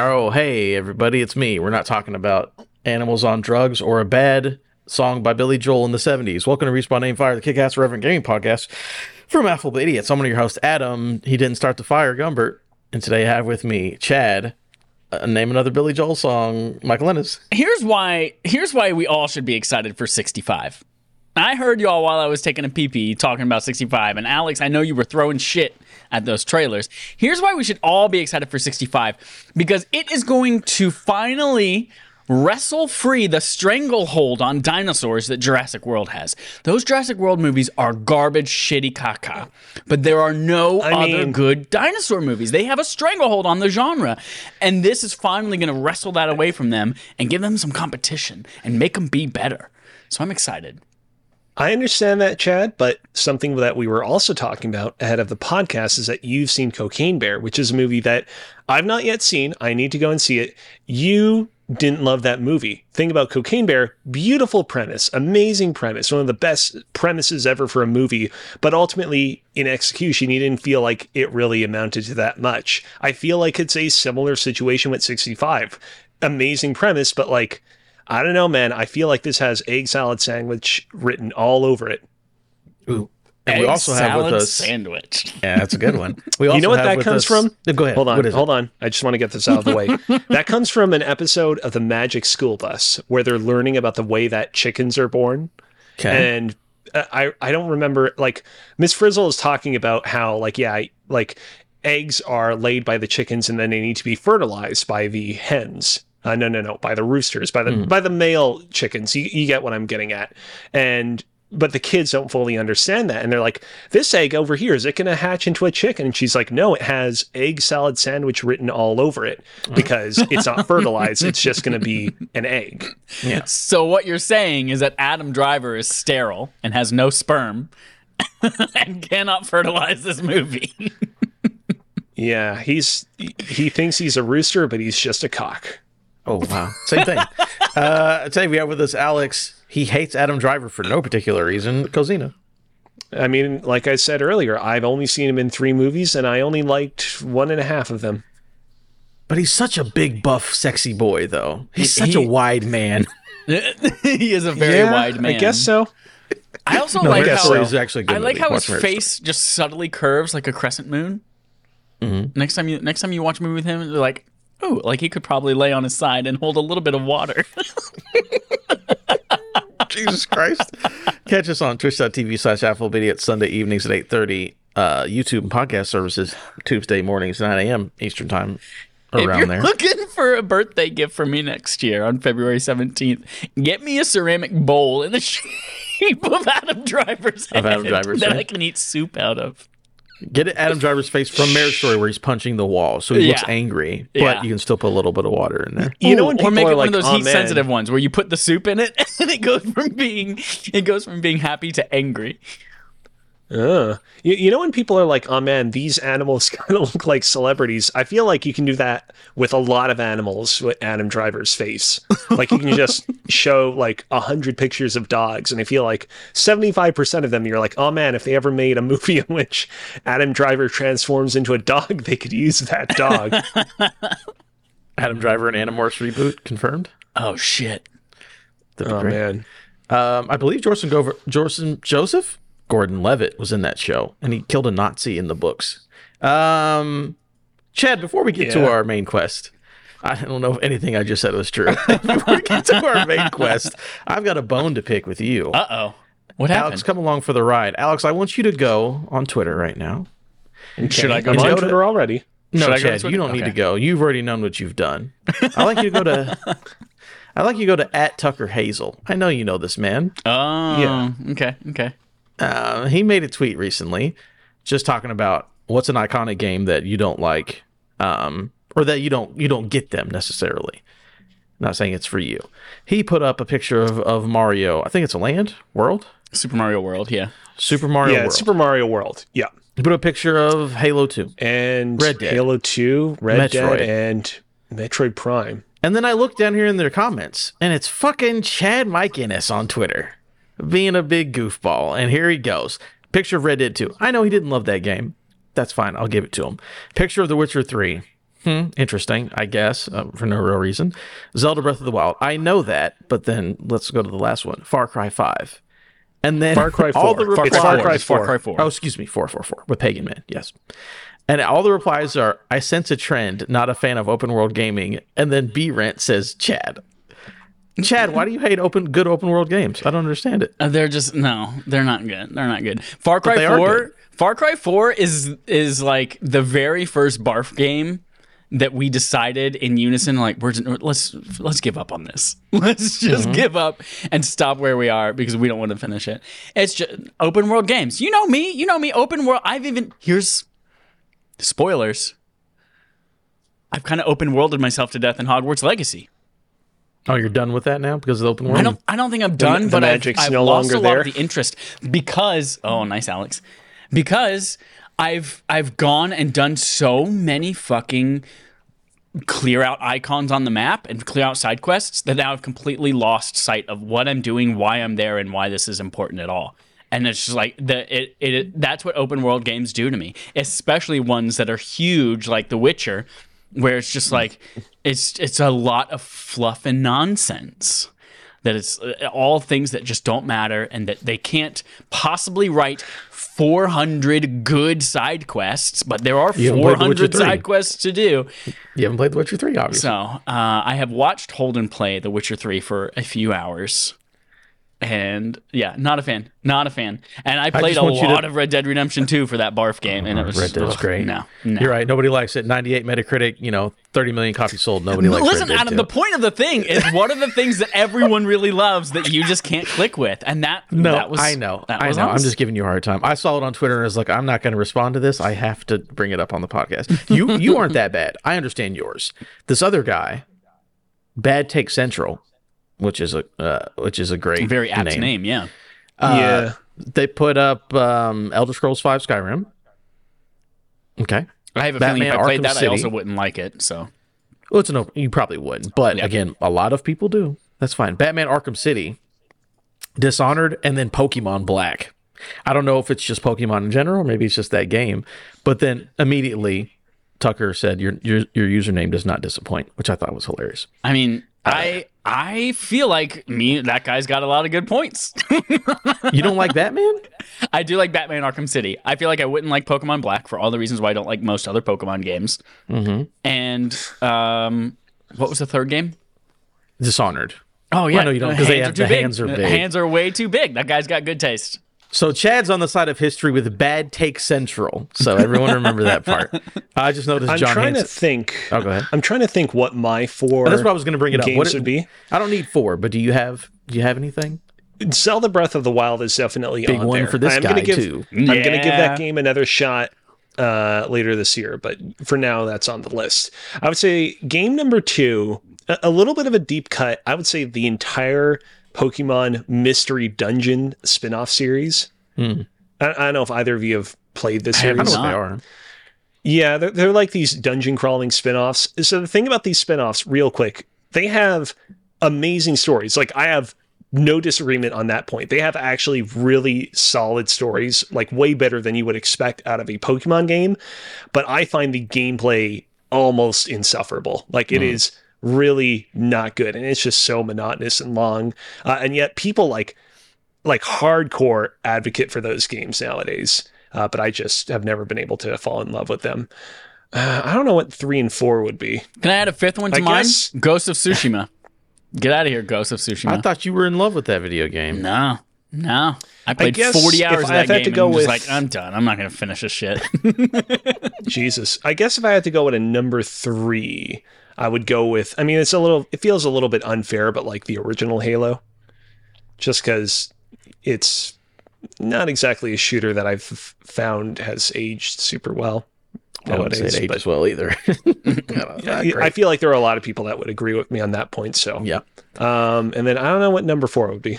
Oh, hey, everybody, it's me. We're not talking about animals on drugs or a bad song by Billy Joel in the 70s. Welcome to Respawn Fire, the kick ass Reverend Gaming podcast from Affable Idiots. I'm your hosts, Adam. He didn't start the fire, Gumbert. And today I have with me Chad. Uh, name another Billy Joel song, Michael Ennis. Here's why. Here's why we all should be excited for 65. I heard y'all while I was taking a pee pee talking about 65. And Alex, I know you were throwing shit at those trailers. Here's why we should all be excited for 65 because it is going to finally wrestle free the stranglehold on dinosaurs that Jurassic World has. Those Jurassic World movies are garbage, shitty caca. But there are no I other mean- good dinosaur movies. They have a stranglehold on the genre. And this is finally going to wrestle that away from them and give them some competition and make them be better. So I'm excited. I understand that, Chad, but something that we were also talking about ahead of the podcast is that you've seen Cocaine Bear, which is a movie that I've not yet seen. I need to go and see it. You didn't love that movie. Thing about Cocaine Bear, beautiful premise, amazing premise, one of the best premises ever for a movie, but ultimately in execution, you didn't feel like it really amounted to that much. I feel like it's a similar situation with 65. Amazing premise, but like, I don't know, man. I feel like this has egg salad sandwich written all over it. Ooh. And we Egg also have with salad us. sandwich. Yeah, that's a good one. We also You know what have that comes us- from? No, Go ahead. Hold on, What is it? hold on. I just want to get this out of the way. that comes from an episode of the Magic School Bus where they're learning about the way that chickens are born. Okay. And uh, I I don't remember like Miss Frizzle is talking about how like yeah I- like eggs are laid by the chickens and then they need to be fertilized by the hens. Uh, no no no by the roosters by the by the male chickens. You, you get what I'm getting at. And but the kids don't fully understand that and they're like this egg over here is it going to hatch into a chicken and she's like no it has egg salad sandwich written all over it because it's not fertilized it's just going to be an egg yeah So what you're saying is that Adam Driver is sterile and has no sperm and cannot fertilize this movie. Yeah, he's he thinks he's a rooster, but he's just a cock. Oh wow, same thing. uh, today we have with us Alex. He hates Adam Driver for no particular reason. Cozina. I mean, like I said earlier, I've only seen him in three movies, and I only liked one and a half of them. But he's such a big, buff, sexy boy, though. He's He- such a wide man. he is a very Yeah, wide man. I guess so. I also No, like guess how so. He's actually good I like movie. how Watch his Marriage face just subtly curves like a crescent moon. Mm-hmm. Next time you next time you watch a movie with him, you're like, oh, like he could probably lay on his side and hold a little bit of water. Jesus Christ. Catch us on twitch.tv slash Idiot Sunday evenings at 8.30. Uh, YouTube and podcast services Tuesday mornings, 9 a.m. Eastern time if around you're there. looking for a birthday gift for me next year on February 17th, get me a ceramic bowl in the shape of Adam Driver's head Of Adam Driver's that head. I can eat soup out of. Get it Adam Driver's face from Marriage Story where he's punching the wall. So he looks angry, but Yeah. you can still put a little bit of water in there. You know Ooh, when or people make are it like, one of those "Oh, heat man." sensitive ones where you put the soup in it and it goes from being it goes from being happy to angry. Uh, you, you know when people are like, "Oh man, these animals kind of look like celebrities." I feel like you can do that with a lot of animals with Adam Driver's face. Like you can just show like a hundred pictures of dogs, and I feel like seventy-five percent of them, you're like, "Oh man, if they ever made a movie in which Adam Driver transforms into a dog, they could use that dog." Adam Driver and Animorphs reboot confirmed. Oh shit. That'd be oh great. man, Um, I believe Jorson, Gover- Jorson Joseph Gordon Levitt was in that show, and he killed a Nazi in the books. Um, Chad, before we get to our main quest, I don't know if anything I just said was true. before we get to our main quest, I've got a bone to pick with you. Uh oh. What happened? Alex, come along for the ride. Alex, I want you to go on Twitter right now. Should I go on go to- Twitter already. No, Should Chad, you don't Twitter? need to go. You've already known what you've done. I like you to go to. I like you to go to at Tucker Hazel. I know you know this man. Oh Yeah. okay, okay. Uh, he made a tweet recently, just talking about what's an iconic game that you don't like, um, or that you don't you don't get them necessarily. Not saying it's for you. He put up a picture of, of Mario. I think it's a land world, Super Mario World, yeah. Super Mario yeah, World. Super Mario World. Yeah, he put a picture of Halo Two, and Red Dead. Halo Two, Red Metroid. Dead, and Metroid Prime. and then I look down here in their comments, and it's fucking Chad Mike Innes on Twitter, being a big goofball. And here he goes. Picture of Red Dead 2. I know he didn't love that game. That's fine. I'll give it to him. Picture of The Witcher 3. Hmm, interesting, I guess, uh, for no real reason. Zelda Breath of the Wild. I know that, but then let's go to the last one. Far Cry 5. And then Far Cry 4. all 4. the Far replies, Cry 4. It's Far Cry 4. Oh, excuse me, 444 with Pagan Min. Yes. And all the replies are I sense a trend, not a fan of open world gaming. And then B Rent says Chad. Chad, why do you hate open good open world games? I don't understand it. Uh, they're just no, they're not good. They're not good. Far Cry 4. Far Cry 4 is is like the very first barf game that we decided in unison like we're just, let's let's give up on this. Let's just Mm-hmm. give up and stop where we are because we don't want to finish it. It's just open world games. You know me, you know me, open world. I've even here's spoilers. I've kind of open worlded myself to death in Hogwarts Legacy. Oh, you're done with that now because of the open world? I don't. I don't think I'm done, the but I've, I've no lost longer a lot there. of the interest because. Oh, nice, Alex. Because I've I've gone and done so many fucking clear out icons on the map and clear out side quests that now I've completely lost sight of what I'm doing, why I'm there, and why this is important at all. And it's just like the it, it that's what open world games do to me, especially ones that are huge like The Witcher, where it's just like it's it's a lot of fluff and nonsense. That it's uh, all things that just don't matter and that they can't possibly write 400 good side quests but there are You haven't played The 400 side quests to do. You haven't played The Witcher 3, obviously. so uh, i have watched holden play the witcher 3 for a few hours and yeah not a fan not a fan and i played just a to- lot of red dead redemption 2 for that barf game and it was Red Dead's ugh, great. no, no. You're right. Nobody likes it. 98 Metacritic, you know, 30 million copies sold. Nobody likes Listen, Dead Adam, 2. the point of the thing is what are the things that everyone really loves that you just can't click with? And that No, that was I know. I was know. I'm just giving you a hard time. I saw it on Twitter and I was like, I'm not going to respond to this. I have to bring it up on the podcast. You you aren't that bad. I understand yours. This other guy, Bad Take Central, which is a uh, which is a great very apt name. yeah. yeah. They put up um, Elder Scrolls Five Skyrim. Okay. I have a Batman feeling if I played Arkham that, I City. also wouldn't like it. So Well, it's an open. You probably wouldn't, but Yeah. again, a lot of people do. That's fine. Batman Arkham City, Dishonored, and then Pokemon Black. I don't know if it's just Pokemon in general, or maybe it's just that game. But then immediately, Tucker said your your your username does not disappoint, which I thought was hilarious. I mean, I I feel like me that guy's got a lot of good points. You don't like Batman? I do like Batman Arkham City. I feel like I wouldn't like Pokemon Black for all the reasons why I don't like most other Pokemon games. Mm-hmm. And um, what was the third game? Dishonored. Oh yeah, no, you don't, uh, 'cause they hands have- are the big. hands are big. Hands are way too big. That guy's got good taste. So Chad's on the side of history with Bad Take Central. So everyone remember that part. I just noticed I'm John trying Hanson. to think. Oh, go ahead. I'm trying to think what my four That's what I was going to bring it up. games What would be. I don't need four, but do you have do you have anything? Zelda Breath of the Wild is definitely Big on one there. for this I'm guy gonna give, too. I'm going to give that game another shot uh, later this year, but for now, that's on the list. I would say game number two, a, a little bit of a deep cut. I would say the entire Pokemon Mystery Dungeon spin-off series. I, I don't know if either of you have played this Hmm. I series. know what they are. Yeah, they're, they're like these dungeon crawling spin-offs. So the thing about these spin-offs, real quick, they have amazing stories. Like I have no disagreement on that point. They have actually really solid stories, like way better than you would expect out of a Pokemon game. But I find the gameplay almost insufferable. Like it is really not good, and it's just so monotonous and long. Uh, and yet people like like hardcore advocate for those games nowadays. Uh, but I just have never been able to fall in love with them. Uh, I don't know what three and four would be. Can I add a fifth one to I mine? guess- Ghost of Tsushima. Get out of here, Ghost of Tsushima. I thought you were in love with that video game. no, no. I played guess 40 hours of I that had game to and go I'm just with- like, I'm done. I'm not going to finish this shit. Jesus. I guess if I had to go with a number three, I would go with. I mean, it's a little. It feels a little bit unfair, but like the original Halo, just because it's not exactly a shooter that I've found has aged super well I wouldn't say nowadays. it aged well either. I, I feel like there are a lot of people that would agree with me on that point. So yeah. Um, and then I don't know what number four would be.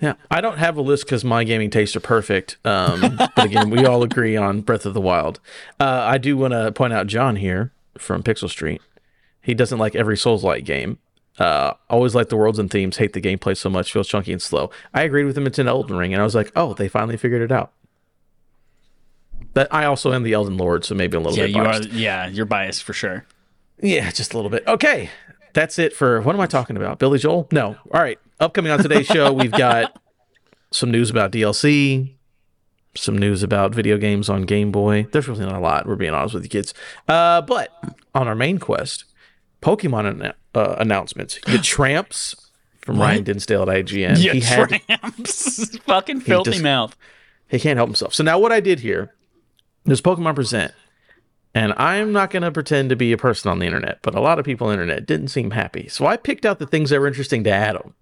Yeah, I don't have a list because my gaming tastes are perfect. Um, but again, we all agree on Breath of the Wild. Uh, I do want to point out John here from Pixel Street. He doesn't like every Souls-like game. Uh, always like the worlds and themes. Hate the gameplay so much. Feels chunky and slow. I agreed with him. It's an Elden Ring, and I was like, oh, they finally figured it out. But I also am the Elden Lord, so maybe a little yeah, bit you are. Yeah, you're biased for sure. Yeah, just a little bit. Okay. That's it for what am I talking about? Billy Joel? No. All right. Upcoming on today's show, we've got some news about DLC, some news about video games on Game Boy. There's really not a lot, we're being honest with you kids. Uh, but on our main quest, Pokemon anna- uh, announcements. You Tramps from Ryan Dinsdale at IGN. Yeah, he had tramps. Fucking filthy just- mouth. he can't help himself. So now what I did here, there's Pokemon Present. And I'm not going to pretend to be a person on the internet, but a lot of people on the internet didn't seem happy. So I picked out the things that were interesting to Adam.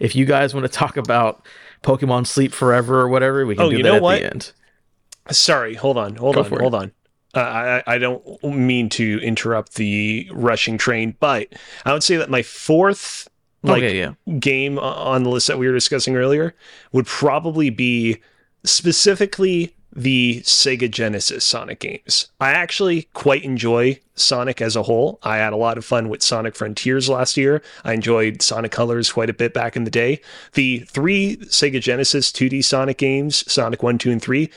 If you guys want to talk about Pokemon Sleep Forever or whatever, we can Oh, do you that at what? the end. Sorry, hold on, hold Go on, hold on. Uh, I I don't mean to interrupt the rushing train, but I would say that my fourth like okay, yeah. game on the list that we were discussing earlier would probably be specifically the Sega Genesis Sonic games. I actually quite enjoy Sonic as a whole. I had a lot of fun with Sonic Frontiers last year. I enjoyed Sonic Colors quite a bit back in the day. The three Sega Genesis 2D Sonic games, Sonic 1, 2, and 3,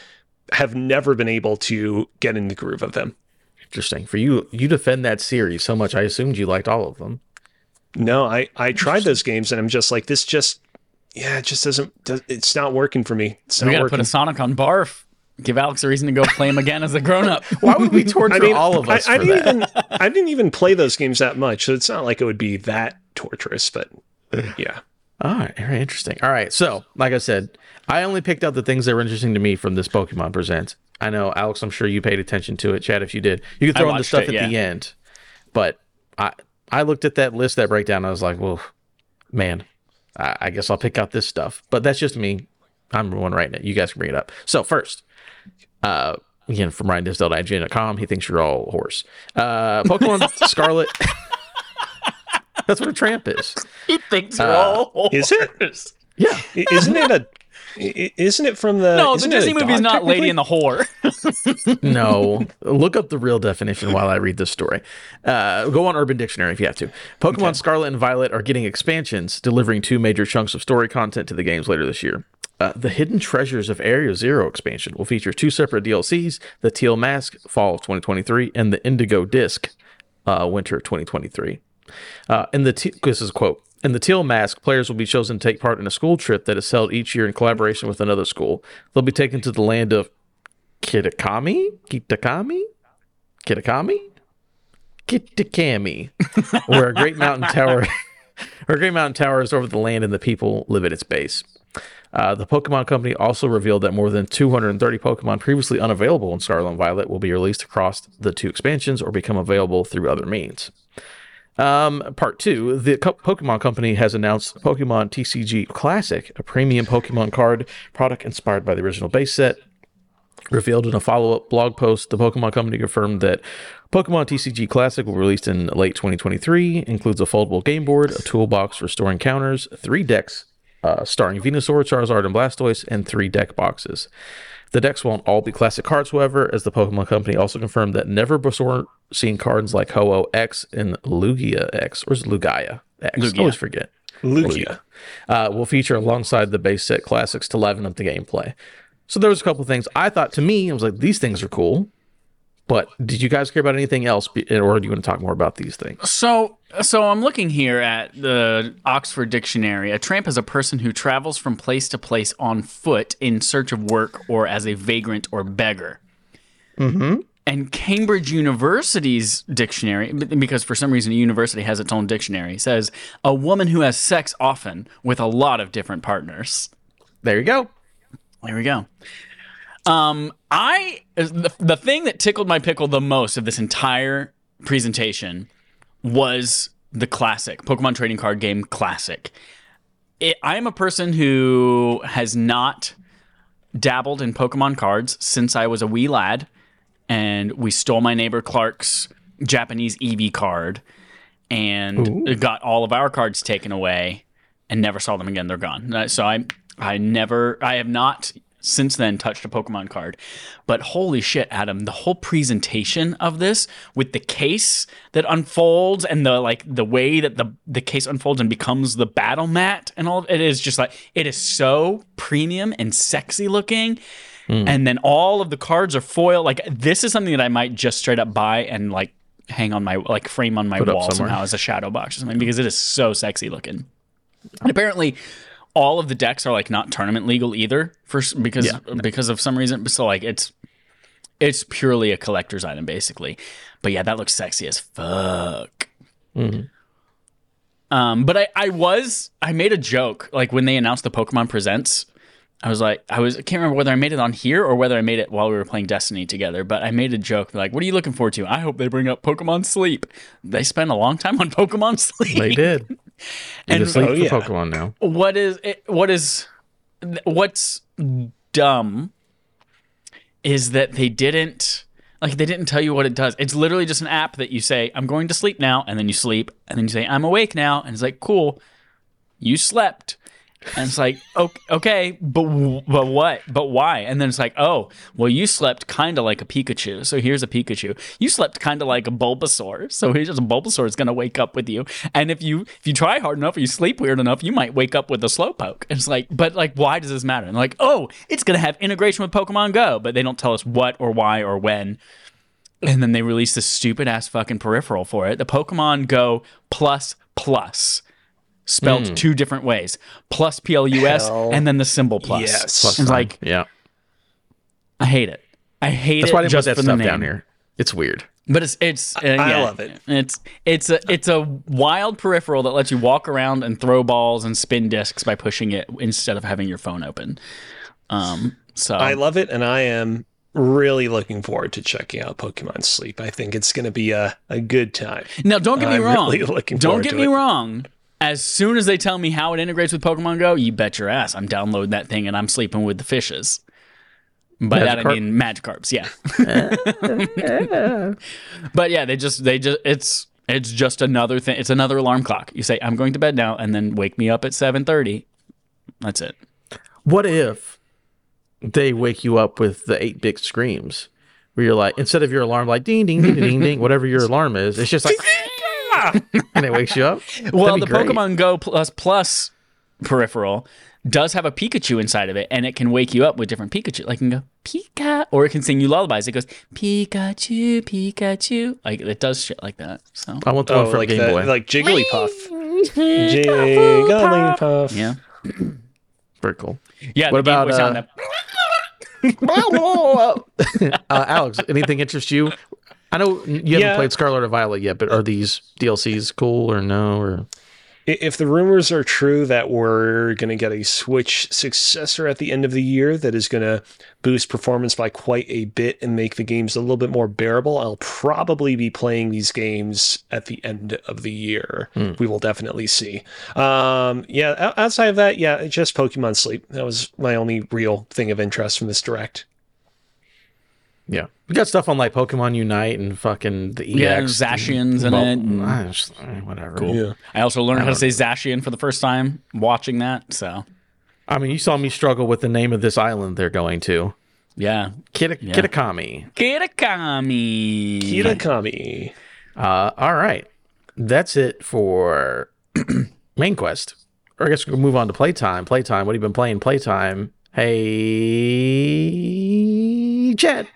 have never been able to get in the groove of them. Interesting. For you, you defend that series so much. I assumed you liked all of them. No, I I tried those games and I'm just like this just yeah, it just doesn't does, it's not working for me. It's We not gotta working. put a Sonic on barf. Give Alex a reason to go play him again as a grown up. Why would we torture all of us I, I for didn't that? even I didn't even play those games that much, so it's not like it would be that torturous. But yeah, All right, very interesting. All right, so like I said, I only picked out the things that were interesting to me from this Pokemon Present. I know, Alex. I'm sure you paid attention to it, Chad. If you did, you could throw in the stuff it, at the end. But I, I looked at that list, that breakdown. I was like, well, man, I, I guess I'll pick out this stuff. But that's just me. I'm the one writing it. You guys can bring it up. So first, uh, again from Ryan Dinsdale at IGN.com, he thinks you're all horse. Uh, Pokemon Scarlet. That's what a tramp is. he thinks Uh, we're all is it? Yeah. Isn't it a isn't it from the No, the a Disney movie is not Lady technically? and the Whore. No, look up the real definition while I read this story. Uh, go on Urban Dictionary if you have to. Pokemon Scarlet and Violet are getting expansions, delivering two major chunks of story content to the games later this year. Uh, the Hidden Treasures of Area Zero expansion will feature two separate DLCs: the Teal Mask, Fall of 2023, and the Indigo Disc, uh, Winter of 2023. Uh, in the te- this is a quote. In the Teal Mask, players will be chosen to take part in a school trip that is held each year in collaboration with another school. They'll be taken to the land of Kitakami? Kitakami? Kitakami? Kitakami. where a great mountain tower where a great mountain tower is over the land and the people live at its base. Uh, the Pokemon Company also revealed that more than 230 Pokemon previously unavailable in Scarlet and Violet will be released across the two expansions or become available through other means. Um, part two, the Co- Pokemon Company has announced Pokemon TCG Classic, a premium Pokemon card product inspired by the original base set. Revealed in a follow up blog post, the Pokemon Company confirmed that Pokemon TCG Classic will be released in late 2023, includes a foldable game board, a toolbox for storing counters, three decks uh, starring Venusaur, Charizard, and Blastoise, and three deck boxes. The decks won't all be classic cards, however, as the Pokemon Company also confirmed that never before seen cards like Ho-Oh X and Lugia X, or is it Lugia X? Lugia. I always forget. Lugia. Uh, will feature alongside the base set classics to liven up the gameplay. So there was a couple things I thought to me, I was like, these things are cool. But did you guys care about anything else, or do you want to talk more about these things? So, so I'm looking here at the Oxford Dictionary. A tramp is a person who travels from place to place on foot in search of work or as a vagrant or beggar. Mm-hmm. And Cambridge University's dictionary, because for some reason a university has its own dictionary, says a woman who has sex often with a lot of different partners. There you go. There we go. Um, I the, the thing that tickled my pickle the most of this entire presentation was the classic Pokemon trading card game classic. It, I am a person who has not dabbled in Pokemon cards since I was a wee lad, and we stole my neighbor Clark's Japanese EV card and got all of our cards taken away and never saw them again. They're gone. Uh, So I I never I have not since then touched a Pokemon card. But holy shit, Adam, the whole presentation of this with the case that unfolds and the like the way that the the case unfolds and becomes the battle mat and all it is just like it is so premium and sexy looking. Hmm. And then all of the cards are foil. Like this is something that I might just straight up buy and like hang on my like frame on my Put wall somehow as a shadow box or something because it is so sexy looking. And apparently, all of the decks are like not tournament legal either for because Yeah. because of some reason. So like it's it's purely a collector's item basically. But yeah, that looks sexy as fuck. Um, but I, I was I made a joke like when they announced the Pokemon Presents. I was like I was I can't remember whether I made it on here or whether I made it while we were playing Destiny together. But I made a joke like, "What are you looking forward to?" I hope they bring up Pokemon Sleep. They spent a long time on Pokemon Sleep. They did. And- sleep Oh, for yeah. Pokemon now. what is it, what is what's dumb is that they didn't like they didn't tell you what it does. It's literally just an app that you say, "I'm going to sleep now," and then you sleep, and then you say, "I'm awake now," and it's like, "Cool, you slept." And it's like, "Ok- okay, but but what? But why? And then it's like, oh, well, you slept kind of like a Pikachu. So here's a Pikachu. You slept kind of like a Bulbasaur. So here's a Bulbasaur is gonna wake up with you. And if you if you try hard enough or you sleep weird enough, you might wake up with a Slowpoke. And it's like, but like, why does this matter? And like, oh, it's gonna have integration with Pokemon Go, but they don't tell us what or why or when. And then they release this stupid ass fucking peripheral for it. The Pokemon Go Plus Plus. Spelled two different ways. Plus P L U S Hell and then the symbol plus. yes. Plus It's like yeah. I hate it. I hate That's it That's why I didn't put just that stuff down here. It's weird. But it's it's uh, yeah, love it. It's it's a it's a wild peripheral that lets you walk around and throw balls and spin discs by pushing it instead of having your phone open. Um so I love it, and I am really looking forward to checking out Pokemon Sleep. I think it's going to be a, a good time. Now, don't get me I'm wrong. really looking don't forward get to me it. wrong. As soon as they tell me how it integrates with Pokemon Go, you bet your ass I'm downloading that thing and I'm sleeping with the fishes. By that I Magikarp? mean Magikarps, yeah. but yeah, they just they just it's it's just another thing. It's another alarm clock. You say I'm going to bed now, and then wake me up at seven thirty. That's it. What if they wake you up with the eight bit screams? Where you're like, instead of your alarm like ding ding ding ding ding, whatever your alarm is, it's just like and it wakes you up. Well, the great. Pokemon Go Plus Plus peripheral does have a Pikachu inside of it, and it can wake you up with different Pikachu. Like, it can go Pika, or it can sing you lullabies. It goes Pikachu, Pikachu. Like it does shit like that. So I want the Oh, one from like Game the, Boy. like Jigglypuff. Jigglypuff. yeah, Very cool. yeah. What about, uh, uh, Alex, anything interest you? I know you haven't played Scarlet or Violet yet, but are these DLCs cool or no? Or If the rumors are true that we're going to get a Switch successor at the end of the year that is going to boost performance by quite a bit and make the games a little bit more bearable, I'll probably be playing these games at the end of the year. We will definitely see. Um, yeah, outside of that, yeah, just Pokemon Sleep. That was my only real thing of interest from this direct. Yeah, we got stuff on like Pokemon Unite and fucking the EX. Yeah, and- Zacians in well, it and- just, eh, whatever. Yeah. I also learned how to say Zacian for the first time watching that. So I mean, you saw me struggle with the name of this island they're going to. yeah, Kita- Kitakami. Kitakami. Kitakami. Uh, all right. That's it for main quest. Or I guess we'll move on to playtime. Playtime. What have you been playing? Playtime. Hey, Chad.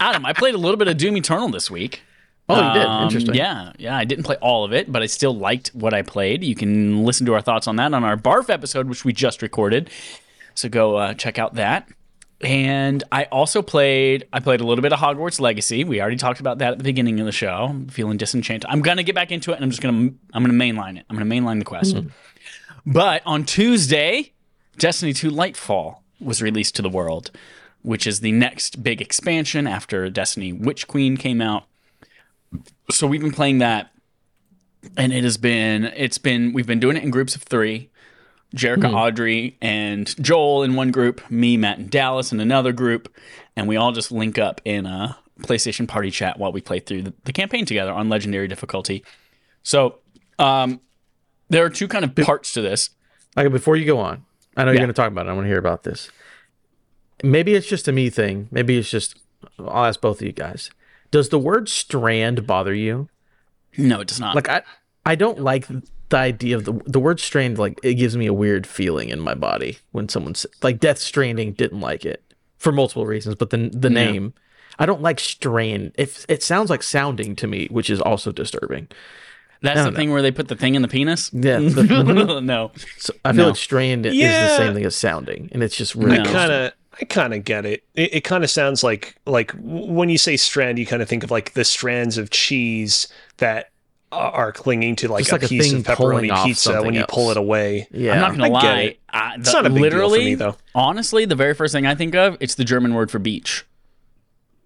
Adam, I played a little bit of Doom Eternal this week. Oh, you did. Um, Interesting. Yeah, yeah. I didn't play all of it, but I still liked what I played. You can listen to our thoughts on that on our Barf episode, which we just recorded. So go uh, check out that. And I also played. I played a little bit of Hogwarts Legacy. We already talked about that at the beginning of the show. I'm feeling disenchanted. I'm gonna get back into it, and I'm just gonna. I'm gonna mainline it. I'm gonna mainline the quest. But on Tuesday, Destiny 2 Lightfall was released to the world, which is the next big expansion after Destiny Witch Queen came out. So we've been playing that and it has been it's been we've been doing it in groups of 3. Jerica, Audrey, and Joel in one group, me, Matt, and Dallas in another group, and we all just link up in a PlayStation party chat while we play through the, the campaign together on legendary difficulty. So, um, there are two kind of parts to this. Okay, before you go on, I know Yeah. you're going to talk about it. I want to hear about this. Maybe it's just a me thing. Maybe it's just. I'll ask both of you guys. Does the word strand bother you? No, it does not. Like I, I don't like the idea of the the word strand. Like it gives me a weird feeling in my body when someone s- like Death Stranding didn't like it for multiple reasons, but the the name. I don't like strain If it sounds like sounding to me, which is also disturbing. That's the don't thing where they put the thing in the penis. Yeah, the- no. So I feel No. like strand is the same thing as sounding, and it's just really I kind of I kind of get it. It, it kind of sounds like like when you say strand, you kind of think of like the strands of cheese that are are clinging to like Just a like a piece thing of pepperoni pizza when something you pull it away. yeah. I'm not gonna I get lie. it. I, It's not a big deal for literally, me, though. Honestly, the very first thing I think of, it's the German word for beach.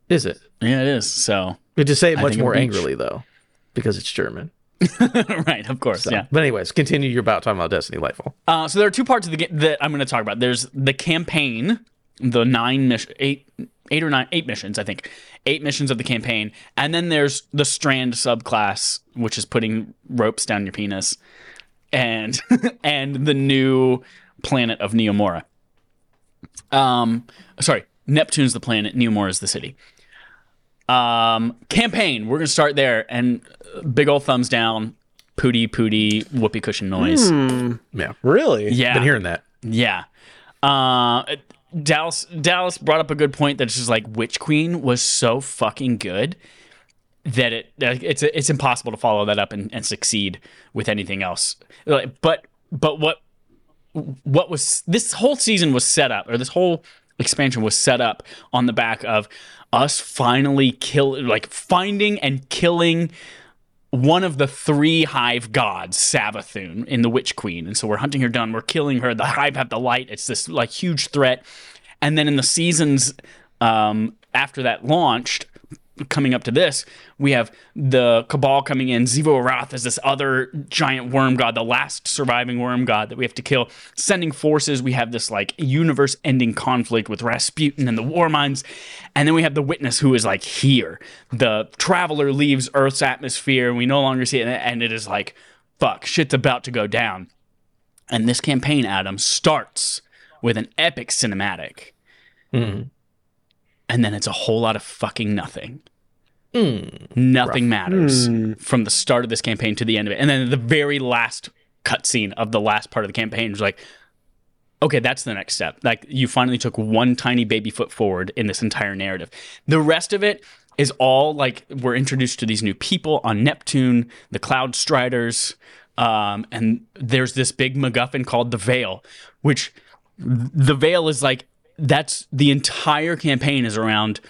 is it? Yeah, it is. So, You just say it much more angrily though, because it's German. right, of course, yeah. But anyways, continue your about talking about Destiny Lightfall. Uh, so there are two parts of the game that I'm going to talk about. There's the campaign, the nine mission, eight, eight or nine, eight missions, I think, eight missions of the campaign, and then there's the Strand subclass, which is putting ropes down your penis, and and the new planet of Neomuna. Um, sorry, Neptune's the planet, Neomuna is the city. Um, campaign. We're gonna start there, and uh, big old thumbs down, pooty pooty whoopee cushion noise. Yeah, Really? Yeah, been hearing that. yeah. Uh, Dallas Dallas brought up a good point that that's just like Witch Queen was so fucking good that it it's it's impossible to follow that up and, and succeed with anything else. Like, But but what what was this whole season was set up or this whole expansion was set up on the back of us finally kill like finding and killing one of the three hive gods, Savathun, in the Witch Queen. And so we're hunting her down, we're killing her. The hive have the light. It's this like huge threat. And then in the seasons um, after that launched, coming up to this, we have the Cabal coming in. Xivu Arath is this other giant worm god, the last surviving worm god that we have to kill. Sending forces, we have this like universe ending conflict with Rasputin and the War Minds. And then we have the Witness who is like here. The Traveler leaves Earth's atmosphere and we no longer see it. And it is like, fuck, shit's about to go down. And this campaign, Adam, starts with an epic cinematic. Mm-hmm. And then it's a whole lot of fucking nothing. Nothing matters from the start of this campaign to the end of it. And then the very last cutscene of the last part of the campaign is like, okay, that's the next step. Like you finally took one tiny baby foot forward in this entire narrative. The rest of it is all like we're introduced to these new people on Neptune, the Cloud Striders, um, and there's this big MacGuffin called the Veil, which the Veil is like that's the entire campaign is around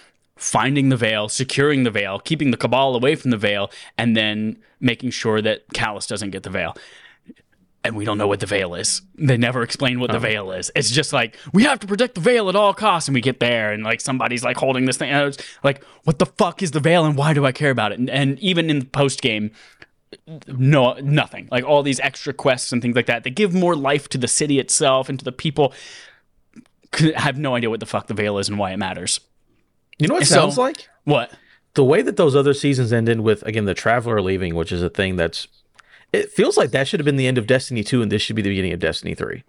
finding the veil, securing the veil, keeping the cabal away from the veil, and then making sure that Calus doesn't get the veil. And we don't know what the veil is. They never explain what the uh-huh. veil is. It's just like we have to protect the veil at all costs, and we get there, and like somebody's like holding this thing. And it's like, what the fuck is the veil, and why do I care about it? And, and even in the post game, no nothing like all these extra quests and things like that that give more life to the city itself and to the people have no idea what the fuck the veil is and why it matters You know what it So- sounds like? what The way that those other seasons ended with again the Traveler leaving, which is a thing that's it feels like that should have been the end of Destiny 2 and this should be the beginning of Destiny 3.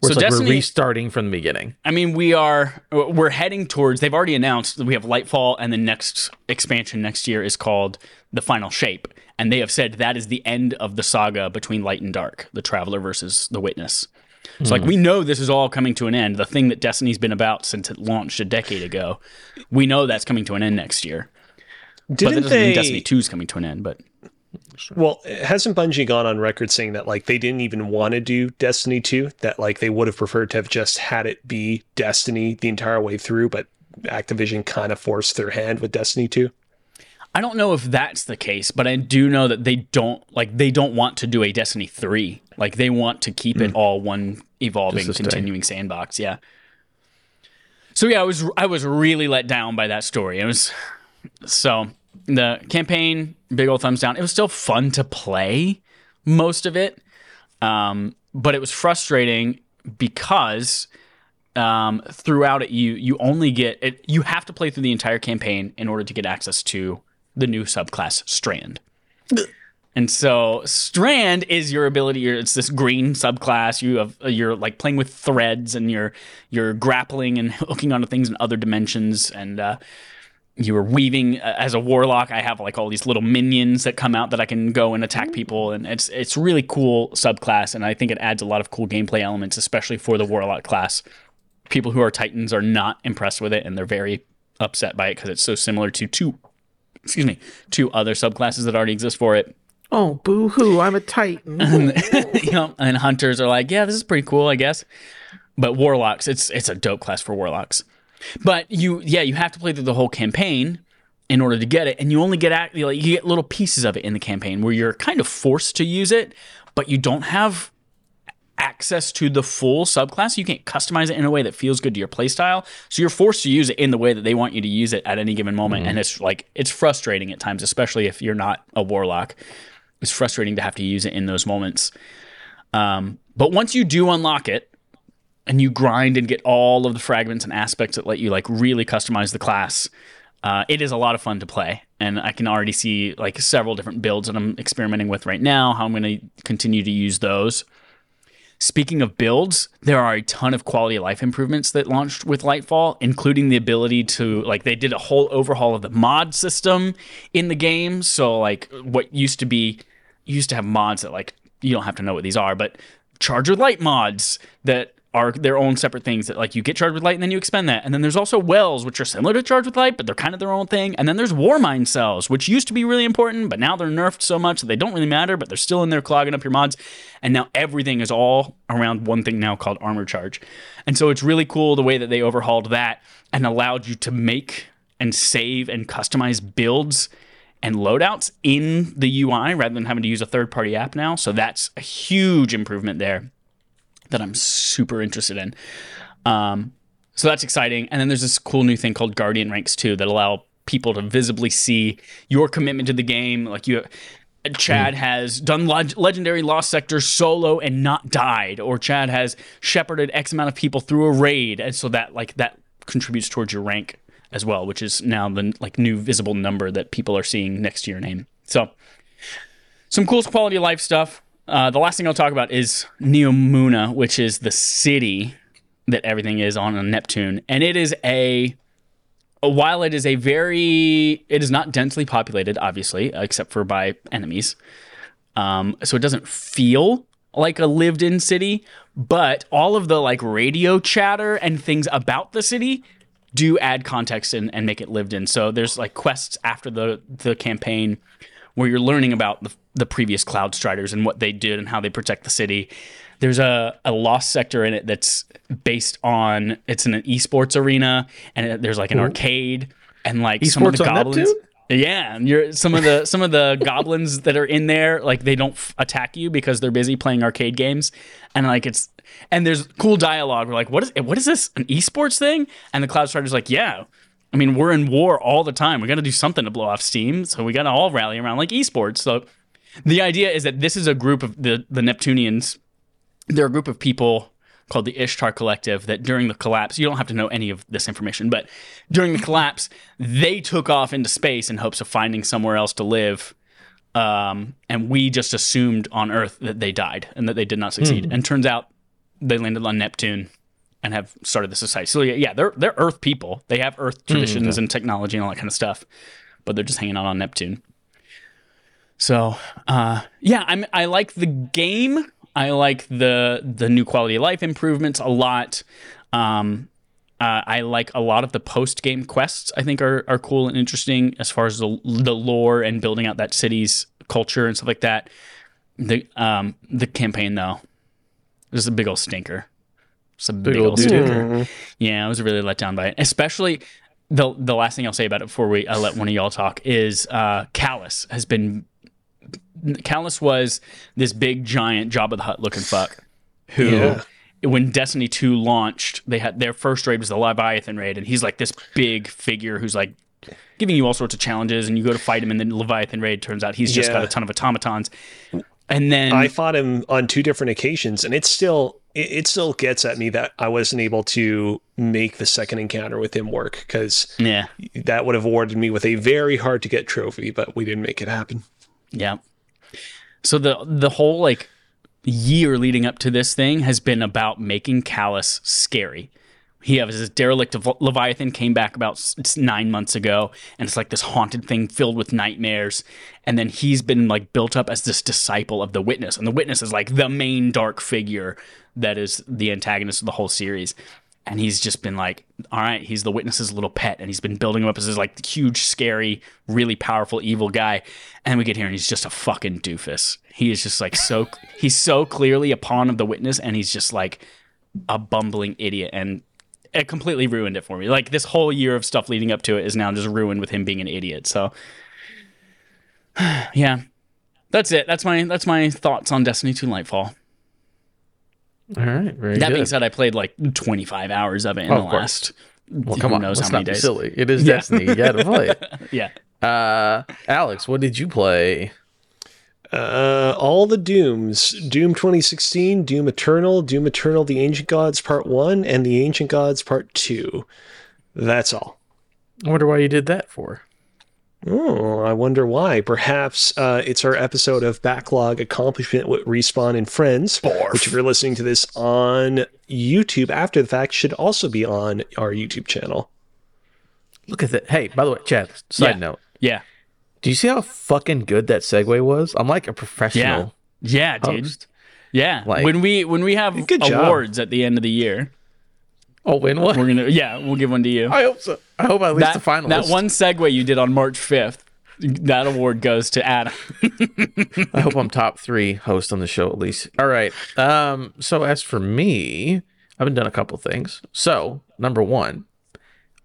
Where So it's like Destiny- we're restarting from the beginning. i mean we are we're heading towards they've already announced that we have lightfall and the next expansion next year is called the final shape and they have said that is the end of the saga between light and dark the traveler versus the witness so like hmm. we know this is all coming to an end the thing that destiny's been about since it launched a decade ago we know that's coming to an end next year but that Didn't doesn't mean destiny 2 is coming to an end but Well, hasn't Bungie gone on record saying that like they didn't even want to do Destiny 2? That like they would have preferred to have just had it be Destiny the entire way through, but Activision kind of forced their hand with Destiny 2. I don't know if that's the case, but I do know that they don't like they don't want to do a Destiny 3. Like they want to keep it all one evolving Just to stay. continuing sandbox, yeah. So yeah, I was I was really let down by that story. It was so the campaign big old thumbs down. It was still fun to play most of it. Um, but it was frustrating because um, throughout it you you only get it you have to play through the entire campaign in order to get access to the new subclass strand and so strand is your ability it's this green subclass you have you're like playing with threads and you're you're grappling and hooking onto things in other dimensions and uh, you are weaving uh, as a warlock. I have like all these little minions that come out that I can go and attack people, and it's it's really cool subclass, and I think it adds a lot of cool gameplay elements, especially for the warlock class. People who are titans are not impressed with it, and they're very upset by it because it's so similar to two, excuse me, two other subclasses that already exist for it. Oh, boo hoo! I'm a titan. you know, and hunters are like, yeah, this is pretty cool, I guess. But warlocks, it's it's a dope class for warlocks. But you, yeah, you have to play through the whole campaign in order to get it, and you only get act- like you get little pieces of it in the campaign where you're kind of forced to use it, but you don't have access to the full subclass. You can't customize it in a way that feels good to your playstyle. So you're forced to use it in the way that they want you to use it at any given moment. Mm-hmm. And it's like it's frustrating at times, especially if you're not a warlock. It's frustrating to have to use it in those moments. Um, but once you do unlock it and you grind and get all of the fragments and aspects that let you like really customize the class, uh, it is a lot of fun to play. And I can already see like several different builds that I'm experimenting with right now, how I'm going to continue to use those. Speaking of builds, there are a ton of quality of life improvements that launched with Lightfall, including the ability to like they did a whole overhaul of the mod system in the game. So like what used to be used to have mods that like you don't have to know what these are, but charge with light mods that are their own separate things that like you get charged with light and then you expend that. And then there's also wells, which are similar to charged with light, but they're kind of their own thing. And then there's Warmind cells, which used to be really important, but now they're nerfed so much that they don't really matter, but they're still in there clogging up your mods. And now everything is all around one thing now called armor charge. And so it's really cool the way that they overhauled that and allowed you to make and save and customize builds and loadouts in the UI rather than having to use a third party app now. So that's a huge improvement there that I'm super interested in. Um, so that's exciting. And then there's this cool new thing called Guardian ranks too that allow people to visibly see your commitment to the game. Like you, Chad has done leg- legendary Lost Sector solo and not died, or Chad has shepherded X amount of people through a raid, and so that like that contributes towards your rank as well, which is now the like new visible number that people are seeing next to your name. So some cool quality of life stuff. Uh, the last thing I'll talk about is Neomuna, which is the city that everything is on on Neptune, and it is a while it is a very it is not densely populated obviously except for by enemies. Um, so it doesn't feel like a lived in city but all of the like radio chatter and things about the city do add context and, and make it lived in so there's like quests after the the campaign where you're learning about the, the previous cloud striders and what they did and how they protect the city. There's a, a lost sector in it that's based on it's in an esports arena and it, there's like an arcade and like some of the goblins. Yeah and you're some of the some of the goblins that are in there like they don't f- attack you because they're busy playing arcade games. And like it's and there's cool dialogue. We're like what is what is this? An esports thing? And the cloud strider's like yeah I mean, we're in war all the time. We got to do something to blow off steam. So we got to all rally around like esports. So the idea is that this is a group of the, the Neptunians. They're a group of people called the Ishtar Collective that during the collapse, you don't have to know any of this information, but during the collapse, they took off into space in hopes of finding somewhere else to live. Um, and we just assumed on Earth that they died and that they did not succeed. And turns out they landed on Neptune and have started the society. So yeah, they're they're Earth people. They have Earth traditions and technology and all that kind of stuff, but they're just hanging out on Neptune. So uh, yeah, I'm I like the game. I like the the new quality of life improvements a lot. Um, uh, I like a lot of the post game quests. I think are are cool and interesting as far as the the lore and building out that city's culture and stuff like that. The um the campaign though, is a big old stinker. It's a big, old old dude. stinker. Yeah, I was really let down by it. Especially the the last thing I'll say about it before we I let one of y'all talk is uh Calus has been Calus was this big giant Jabba the Hutt looking fuck who Yeah. when Destiny 2 launched, they had their first raid was the Leviathan raid, and he's like this big figure who's like giving you all sorts of challenges, and you go to fight him in the Leviathan raid. Turns out he's just Yeah. got a ton of automatons. And then I fought him on two different occasions, and it still it, it still gets at me that I wasn't able to make the second encounter with him work because yeah, that would have awarded me with a very hard to get trophy, but we didn't make it happen. Yeah. So the the whole like year leading up to this thing has been about making Calus scary. He has his derelict of Leviathan came back about nine months ago, and it's like this haunted thing filled with nightmares. And then he's been like built up as this disciple of the Witness, and the Witness is like the main dark figure that is the antagonist of the whole series. and he's just been like, all right, he's the witness's little pet, and he's been building him up as this like huge, scary, really powerful, evil guy. And we get here, and he's just a fucking doofus. He is just like so. he's so clearly a pawn of the witness, and he's just like a bumbling idiot, and it completely ruined it for me. Like this whole year of stuff leading up to it is now just ruined with him being an idiot. So, yeah, that's it. That's my that's my thoughts on Destiny 2 Lightfall. All right, very That good. being said, I played like 25 hours of it in Oh, the course. last. well, who come on, knows let's how many not days. silly. It is Yeah. Destiny. You got to play it. Yeah. Uh, Alex, what did you play? Uh, all the Dooms Doom 2016, Doom Eternal, Doom Eternal The Ancient Gods Part 1, and The Ancient Gods Part 2. That's all. I wonder why you did that for. Oh, I wonder why. Perhaps uh, it's our episode of Backlog Accomplishment with Respawn and Friends, which, if you're listening to this on YouTube after the fact, should also be on our YouTube channel. Look at that. Hey, by the way, Chad. Side Yeah. note. Yeah. Do you see how fucking good that segue was? I'm like a professional Yeah, dude. host. Yeah. Like- when we when we have Good job. awards at the end of the year, Oh, win one. we're gonna yeah, we'll give one to you. I hope so. I hope at least that, the finalist. that one segue you did on March 5th, that award goes to Adam. I hope I'm top three host on the show at least. All right. Um. So as for me, I've been done a couple things. So number one,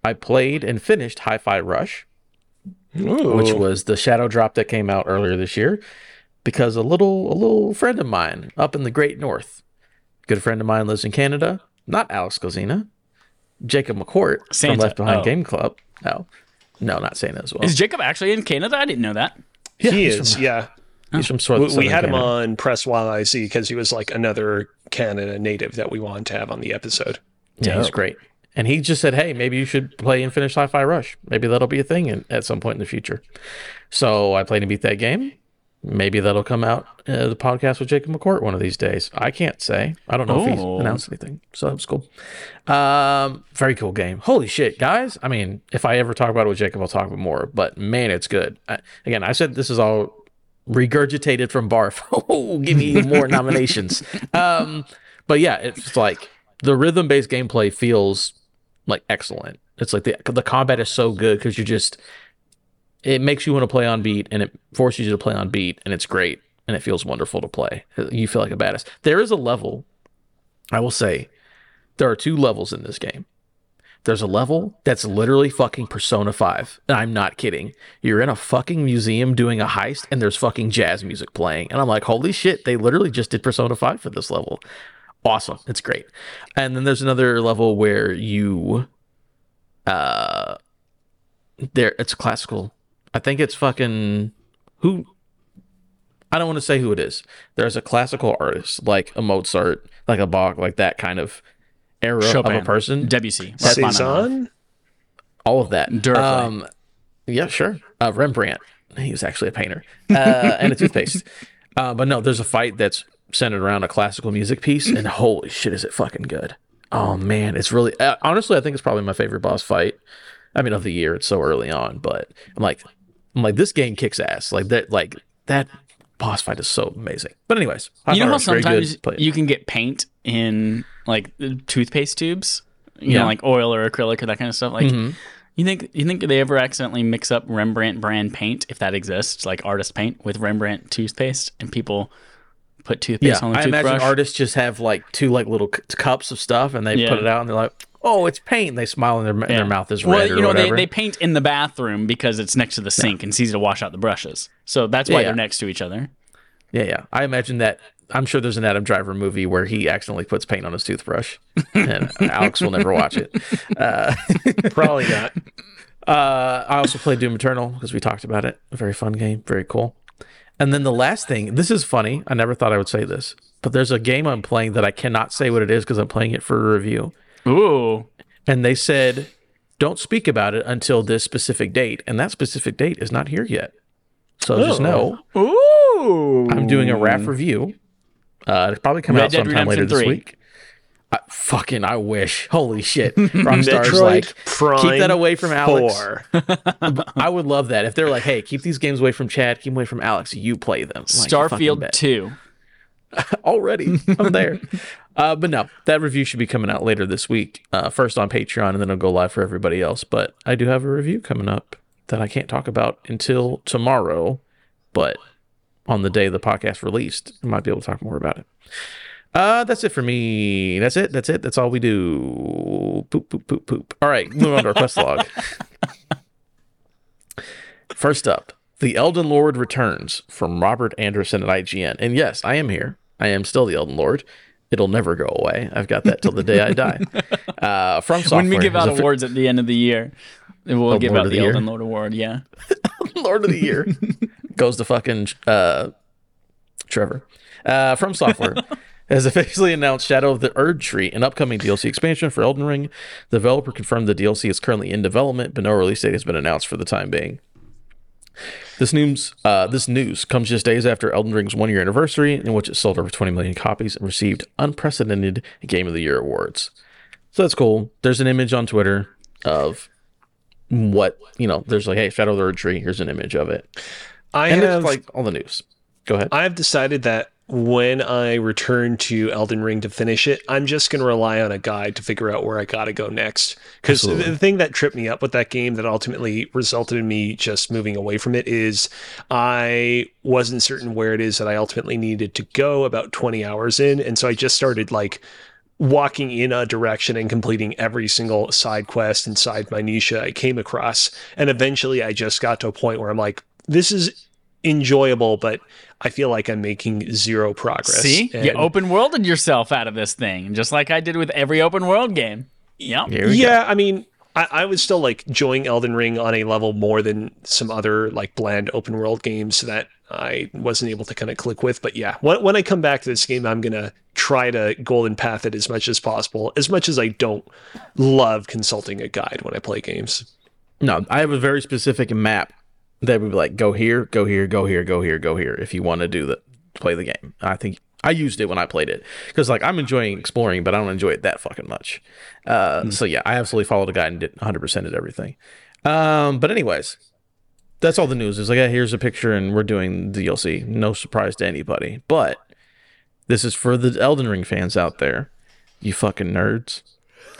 I played and finished Hi-Fi Rush, which was the shadow drop that came out earlier this year, because a little a little friend of mine up in the Great North, good friend of mine lives in Canada. Not Alex Gozina, Jacob McCourt Santa. from Left Behind Oh. Game Club. No, no, not Santa as well. Is Jacob actually in Canada? I didn't know that. Yeah, he is, from- yeah. He's from We, Southern we had him on Press While I See because he was like another Canada native that we wanted to have on the episode. Yeah, he's Dope. great. And he just said, "Hey, maybe you should play and finish Hi-Fi Rush. Maybe that'll be a thing in, at some point in the future." So I played and beat that game. Maybe that'll come out uh, the podcast with Jacob McCourt one of these days. I can't say. I don't know if he's Oh. announced anything. So that's cool. Um, very cool game. Holy shit, guys! I mean, if I ever talk about it with Jacob, I'll talk about more. But man, it's good. I, again, I said this is all regurgitated from Barf. Oh, give me more nominations. Um, but yeah, it's like the rhythm based gameplay feels like excellent. It's like the the combat is so good because you just it makes you want to play on beat and it forces you to play on beat and it's great and it feels wonderful to play. You feel like a badass. There is a level, I will say, there are two levels in this game. There's a level that's literally fucking Persona 5. And I'm not kidding. You're in a fucking museum doing a heist and there's fucking jazz music playing. And I'm like, holy shit, they literally just did Persona 5 for this level. Awesome. It's great. And then there's another level where you uh there it's classical. I think it's fucking who I don't want to say who it is. There's a classical artist like a Mozart, like a Bach, like that kind of era of a person Debussy. Rachmaninoff. Cezanne? all of that. Duraflame. Um, yeah, sure. Uh, Rembrandt. He was actually a painter uh, and a toothpaste. Uh, but no, there's a fight that's centered around a classical music piece, and holy shit, is it fucking good! Oh man, it's really uh, honestly, I think it's probably my favorite boss fight. I mean, of the year. It's so early on, but I'm like, I'm like, this game kicks ass. Like that, like that boss fight is so amazing. But anyways, You know how Hi-Fi Rush, very good. sometimes you can get paint in like toothpaste tubes, you Yeah. know, like oil or acrylic or that kind of stuff. Like, Mhm. you think you think they ever accidentally mix up Rembrandt brand paint, if that exists, like artist paint, with Rembrandt toothpaste, and people put Yeah, toothpaste on the I toothbrush? imagine artists just have like two like little c- cups of stuff, and they Yeah. put it out, and they're like, "Oh, it's paint." And they smile, and their, and Yeah. their mouth is red well, or you know, they, whatever. they paint in the bathroom because it's next to the sink and it's easy to wash out the brushes. So that's why Yeah, they're next to each other. yeah, yeah. I imagine that. I'm sure there's an Adam Driver movie where he accidentally puts paint on his toothbrush, and Alex will never watch it. Uh, Probably not. Uh, I also played Doom Eternal because we talked about it. A very fun game, very cool. And then the last thing, this is funny. I never thought I would say this, but there's a game I'm playing that I cannot say what it is because I'm playing it for a review. Ooh. And they said, don't speak about it until this specific date. And that specific date is not here yet. So just know Ooh. I'm doing a RAF review. Uh, it's probably coming Red out Dead sometime later Redemption this week. I, fucking, I wish. Holy shit. Rockstar's like, Prime keep that away from Alex. I would love that if they're like, "Hey, keep these games away from Chad, keep them away from Alex. You play them." Like, Starfield 2. already. I'm there. Uh, but no, that review should be coming out later this week. Uh, first on Patreon, and then it'll go live for everybody else. But I do have a review coming up that I can't talk about until tomorrow. But on the day the podcast released, I might be able to talk more about it. Uh, that's it for me. That's it. That's it. That's all we do. Poop, poop, poop, poop. All right, moving on to our quest log. First up, The Elden Lord returns from Robert Anderson at IGN. And yes, I am here. I am still the Elden Lord. It'll never go away. I've got that till the day I die. Uh, from software. when we give out is a fi- awards at the end of the year, we'll give Lord out the, the Elden Lord Award. Yeah. Lord of the Year goes to fucking uh, Trevor. Uh, from Software has officially announced Shadow of the Erdtree, an upcoming DLC expansion for Elden Ring. The developer confirmed the DLC is currently in development, but no release date has been announced for the time being. This news, uh, this news comes just days after Elden Ring's one-year anniversary, in which it sold over 20 million copies and received unprecedented Game of the Year awards. So that's cool. There's an image on Twitter of what you know. There's like, hey, Shadow of the Erdtree. Here's an image of it, I and have it's like all the news. Go ahead. I've decided that when I return to Elden Ring to finish it, I'm just going to rely on a guide to figure out where I got to go next. Because the thing that tripped me up with that game that ultimately resulted in me just moving away from it is I wasn't certain where it is that I ultimately needed to go about 20 hours in. And so I just started like walking in a direction and completing every single side quest and side minutia I came across. And eventually I just got to a point where I'm like, this is enjoyable, but I feel like I'm making zero progress. See, you open worlded yourself out of this thing, just like I did with every open world game. Yep. Here we yeah, I mean, I, I was still like enjoying Elden Ring on a level more than some other like bland open world games that I wasn't able to kind of click with. But yeah, when, when I come back to this game, I'm gonna try to golden path it as much as possible. As much as I don't love consulting a guide when I play games. No, I have a very specific map that would be like, go here, go here, go here, go here, go here. If you want to do the play the game, I think I used it when I played it because like I'm enjoying exploring, but I don't enjoy it that fucking much. Uh, So yeah, I absolutely followed a guide and did 100 percent of everything. Um, but anyways, that's all the news. Is like, yeah, here's a picture, and we're doing the DLC. No surprise to anybody, but this is for the Elden Ring fans out there. You fucking nerds.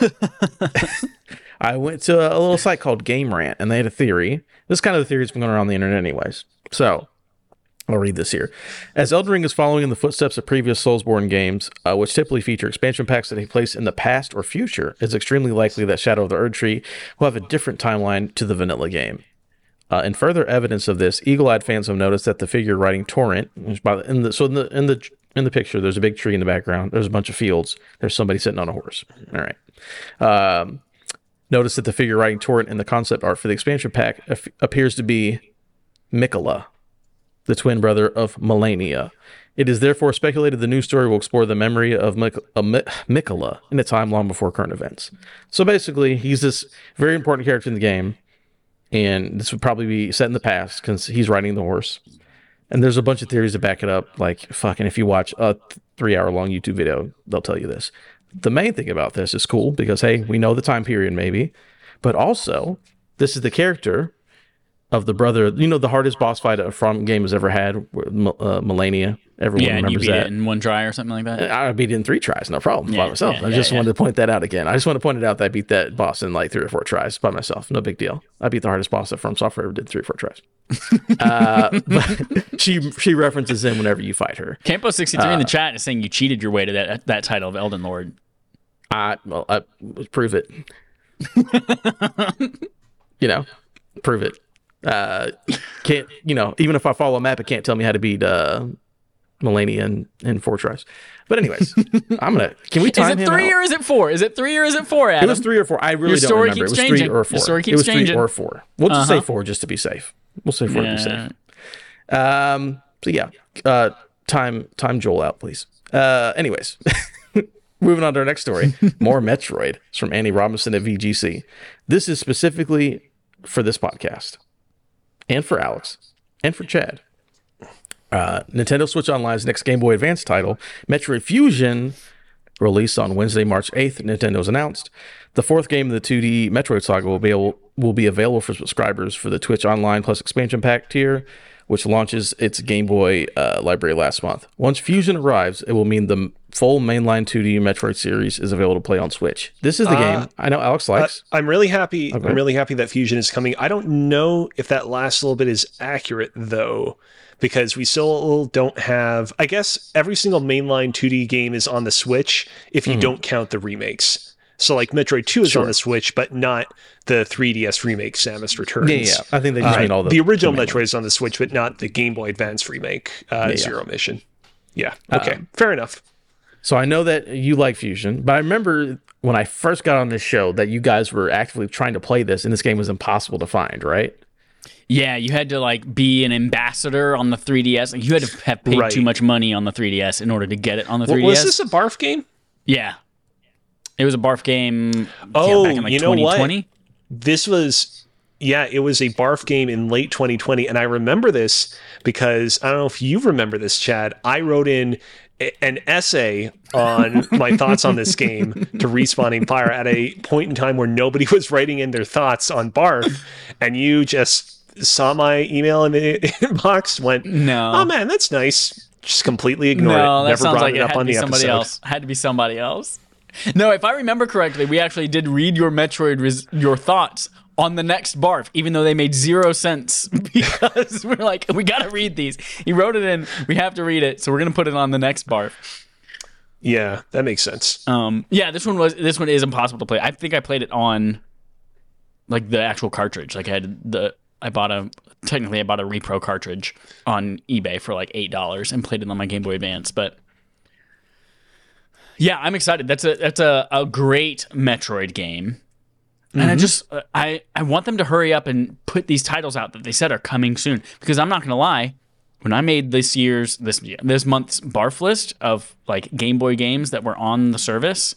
I went to a little site called Game Rant, and they had a theory. This kind of theory has been going around the internet, anyways. So I'll read this here. As Elden Ring is following in the footsteps of previous Soulsborne games, uh, which typically feature expansion packs that take place in the past or future, it's extremely likely that Shadow of the Erdtree will have a different timeline to the vanilla game. Uh, in further evidence of this, eagle-eyed fans have noticed that the figure riding Torrent, the, in the so in the in the in the picture, there's a big tree in the background. There's a bunch of fields. There's somebody sitting on a horse. All right. Um, notice that the figure riding Torrent in the concept art for the expansion pack ap- appears to be Miquella, the twin brother of Malenia. It is therefore speculated the new story will explore the memory of Mik- uh, Miquella in a time long before current events. So basically, he's this very important character in the game, and this would probably be set in the past because he's riding the horse. And there's a bunch of theories to back it up. Like, fucking, if you watch a th- three hour long YouTube video, they'll tell you this. The main thing about this is cool because, hey, we know the time period, maybe, but also, this is the character of the brother. You know, the hardest boss fight a From game has ever had, uh, Malenia. Everyone Yeah, remembers beat that. it in one try or something like that. I beat it in three tries, no problem Yeah, by myself. yeah, I just wanted to point that out again. I just want to point it out that I beat that boss in like three or four tries by myself. No big deal. I beat the hardest boss that From Software ever did three or four tries. uh, but she she references him whenever you fight her. Campo sixty three in Uh, the chat is saying you cheated your way to that that title of Elden Lord. I well, I prove it. you know, prove it. Uh, can't you know? Even if I follow a map, it can't tell me how to beat uh, Malenia in, in four tries. But anyways, I'm gonna. Can we time Is it three out? or is it four? Is it three or is it four? Adam? It was three or four. I really Your don't story remember. keeps it was three changing. or Your four. story it keeps was three changing. or four. We'll just Uh-huh. say four just to be safe. We'll say four to be safe. Um. So yeah. Uh. Time. Time. Joel out, please. Uh. Anyways. Moving on to our next story. More Metroid. It's from Andy Robinson at VGC. This is specifically for this podcast, and for Alex, and for Chad. Uh, Nintendo Switch Online's next Game Boy Advance title, Metroid Fusion, released on Wednesday, March 8th, Nintendo's announced. The fourth game of the 2D Metroid saga will be able, will be available for subscribers for the Switch Online Plus expansion pack tier which launches its Game Boy uh, library last month. Once Fusion arrives, it will mean the full mainline 2D Metroid series is available to play on Switch. This is the game I know Alex likes. I'm really happy. I'm really happy that Fusion is coming. I don't know if that last little bit is accurate though, because we still don't have. I guess every single mainline 2D game is on the Switch if you don't count the remakes. So like Metroid 2 is Sure. on the Switch, but not the 3DS remake Samus Returns. yeah, yeah. I think they just Uh, mean all the the original the main Metroid is on the Switch, but not the Game Boy Advance remake uh, yeah. Zero Mission. Yeah. Okay. Um, Fair enough. So I know that you like Fusion, but I remember when I first got on this show that you guys were actively trying to play this, and this game was impossible to find, right? Yeah, you had to like be an ambassador on the 3DS. Like you had to have paid Right. too much money on the 3DS in order to get it on the 3DS. Was this a barf game? yeah, it was a barf game. yeah, Oh, back in like you know what? 2020. this was yeah it was a barf game in late 2020 and i remember this because i don't know if you remember this chad i wrote in an essay on my thoughts on this game to respawning fire at a point in time where nobody was writing in their thoughts on barf and you just saw my email in the inbox went No. oh man that's nice just completely ignored No, it never brought like it it up on the somebody episode else. Had to be somebody else. No, if I remember correctly, we actually did read your Metroid res- your thoughts on the next barf, even though they made zero sense because we're like, we gotta read these. He wrote it in, we have to read it, so we're gonna put it on the next barf. yeah that makes sense Um, yeah, this one was this one is impossible to play. I think I played it on like the actual cartridge. Like I had the I bought a technically I bought a repro cartridge on eBay for like eight dollars and played it on my Game Boy Advance. But yeah, I'm excited. That's a that's a, a great Metroid game. And I just uh, I I want them to hurry up and put these titles out that they said are coming soon because I'm not gonna lie, when I made this year's this this month's barf list of like Game Boy games that were on the service,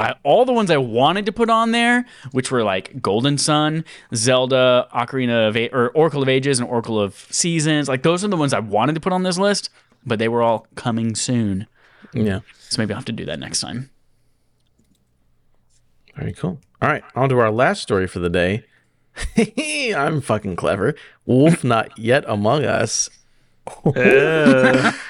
I, all the ones I wanted to put on there, which were like Golden Sun, Zelda, Ocarina of A- or Oracle of Ages, and Oracle of Seasons, like those are the ones I wanted to put on this list, but they were all coming soon. Yeah. So maybe I'll have to do that next time. Very cool. All right, on to our last story for the day. I'm fucking clever. Wolf not yet among us. Uh,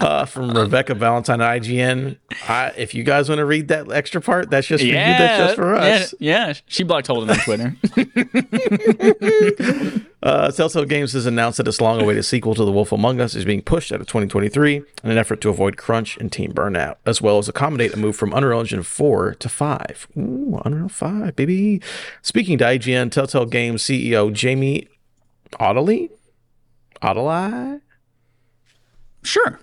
Uh, from Rebecca Valentine at IGN. I, if you guys want to read that extra part, that's just for you. That's just for us. Yeah, yeah. She blocked Holden on Twitter. Uh, Telltale Games has announced that its long-awaited sequel to The Wolf Among Us is being pushed out of 2023 in an effort to avoid crunch and team burnout, as well as accommodate a move from Unreal Engine 4 to 5. Ooh, Unreal 5, baby. Speaking to IGN, Telltale Games CEO Jamie Ottilie? Ottilie? sure.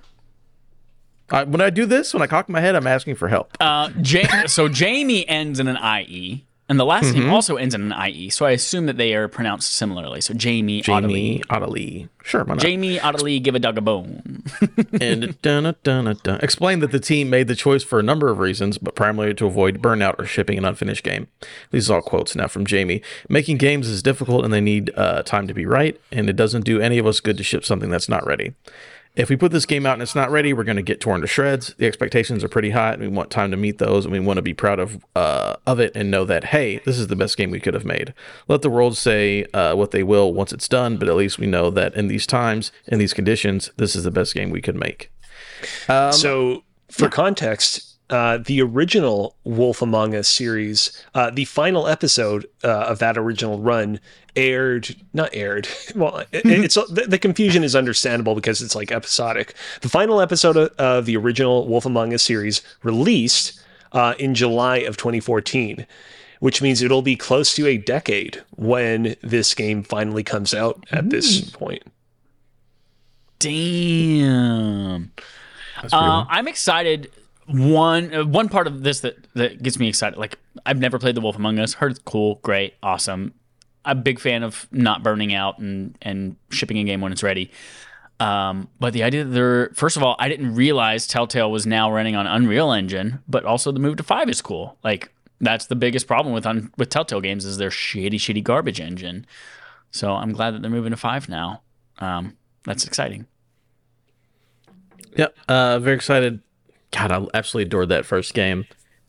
Uh, when I do this, when I cock my head, I'm asking for help. Uh, ja- so Jamie ends in an IE, and the last Mm-hmm. name also ends in an IE. So I assume that they are pronounced similarly. So Jamie, Jamie. Ottilie. Sure, why not? Jamie Ottilie, give a dog a bone. and dun, dun, dun, explained that the team made the choice for a number of reasons, but primarily to avoid burnout or shipping an unfinished game. These are all quotes now from Jamie. Making games is difficult and they need uh, time to be right, and it doesn't do any of us good to ship something that's not ready. If we put this game out and it's not ready, we're going to get torn to shreds. The expectations are pretty high, and we want time to meet those, and we want to be proud of uh, of it and know that hey, this is the best game we could have made. Let the world say uh, what they will once it's done, but at least we know that in these times, in these conditions, this is the best game we could make. so, for context, uh, the original Wolf Among Us series, uh, the final episode uh, of that original run aired, not aired. Well, it, it's the, the confusion is understandable because it's like episodic. The final episode of, of the original Wolf Among Us series released uh, in July of 2014. Which means it'll be close to a decade when this game finally comes out at this point. Damn. Uh. I'm excited. One uh, one part of this that that gets me excited. Like I've never played The Wolf Among Us. Heard it's cool, great, awesome. I'm a big fan of not burning out and and shipping a game when it's ready. Um, but the idea that they're first of all, I didn't realize Telltale was now running on Unreal Engine, but also the move to five is cool. Like that's the biggest problem with un, with Telltale games is their shitty, shitty garbage engine. So I'm glad that they're moving to five now. Um, that's exciting. Yep. Uh, very excited. God, I absolutely adored that first game.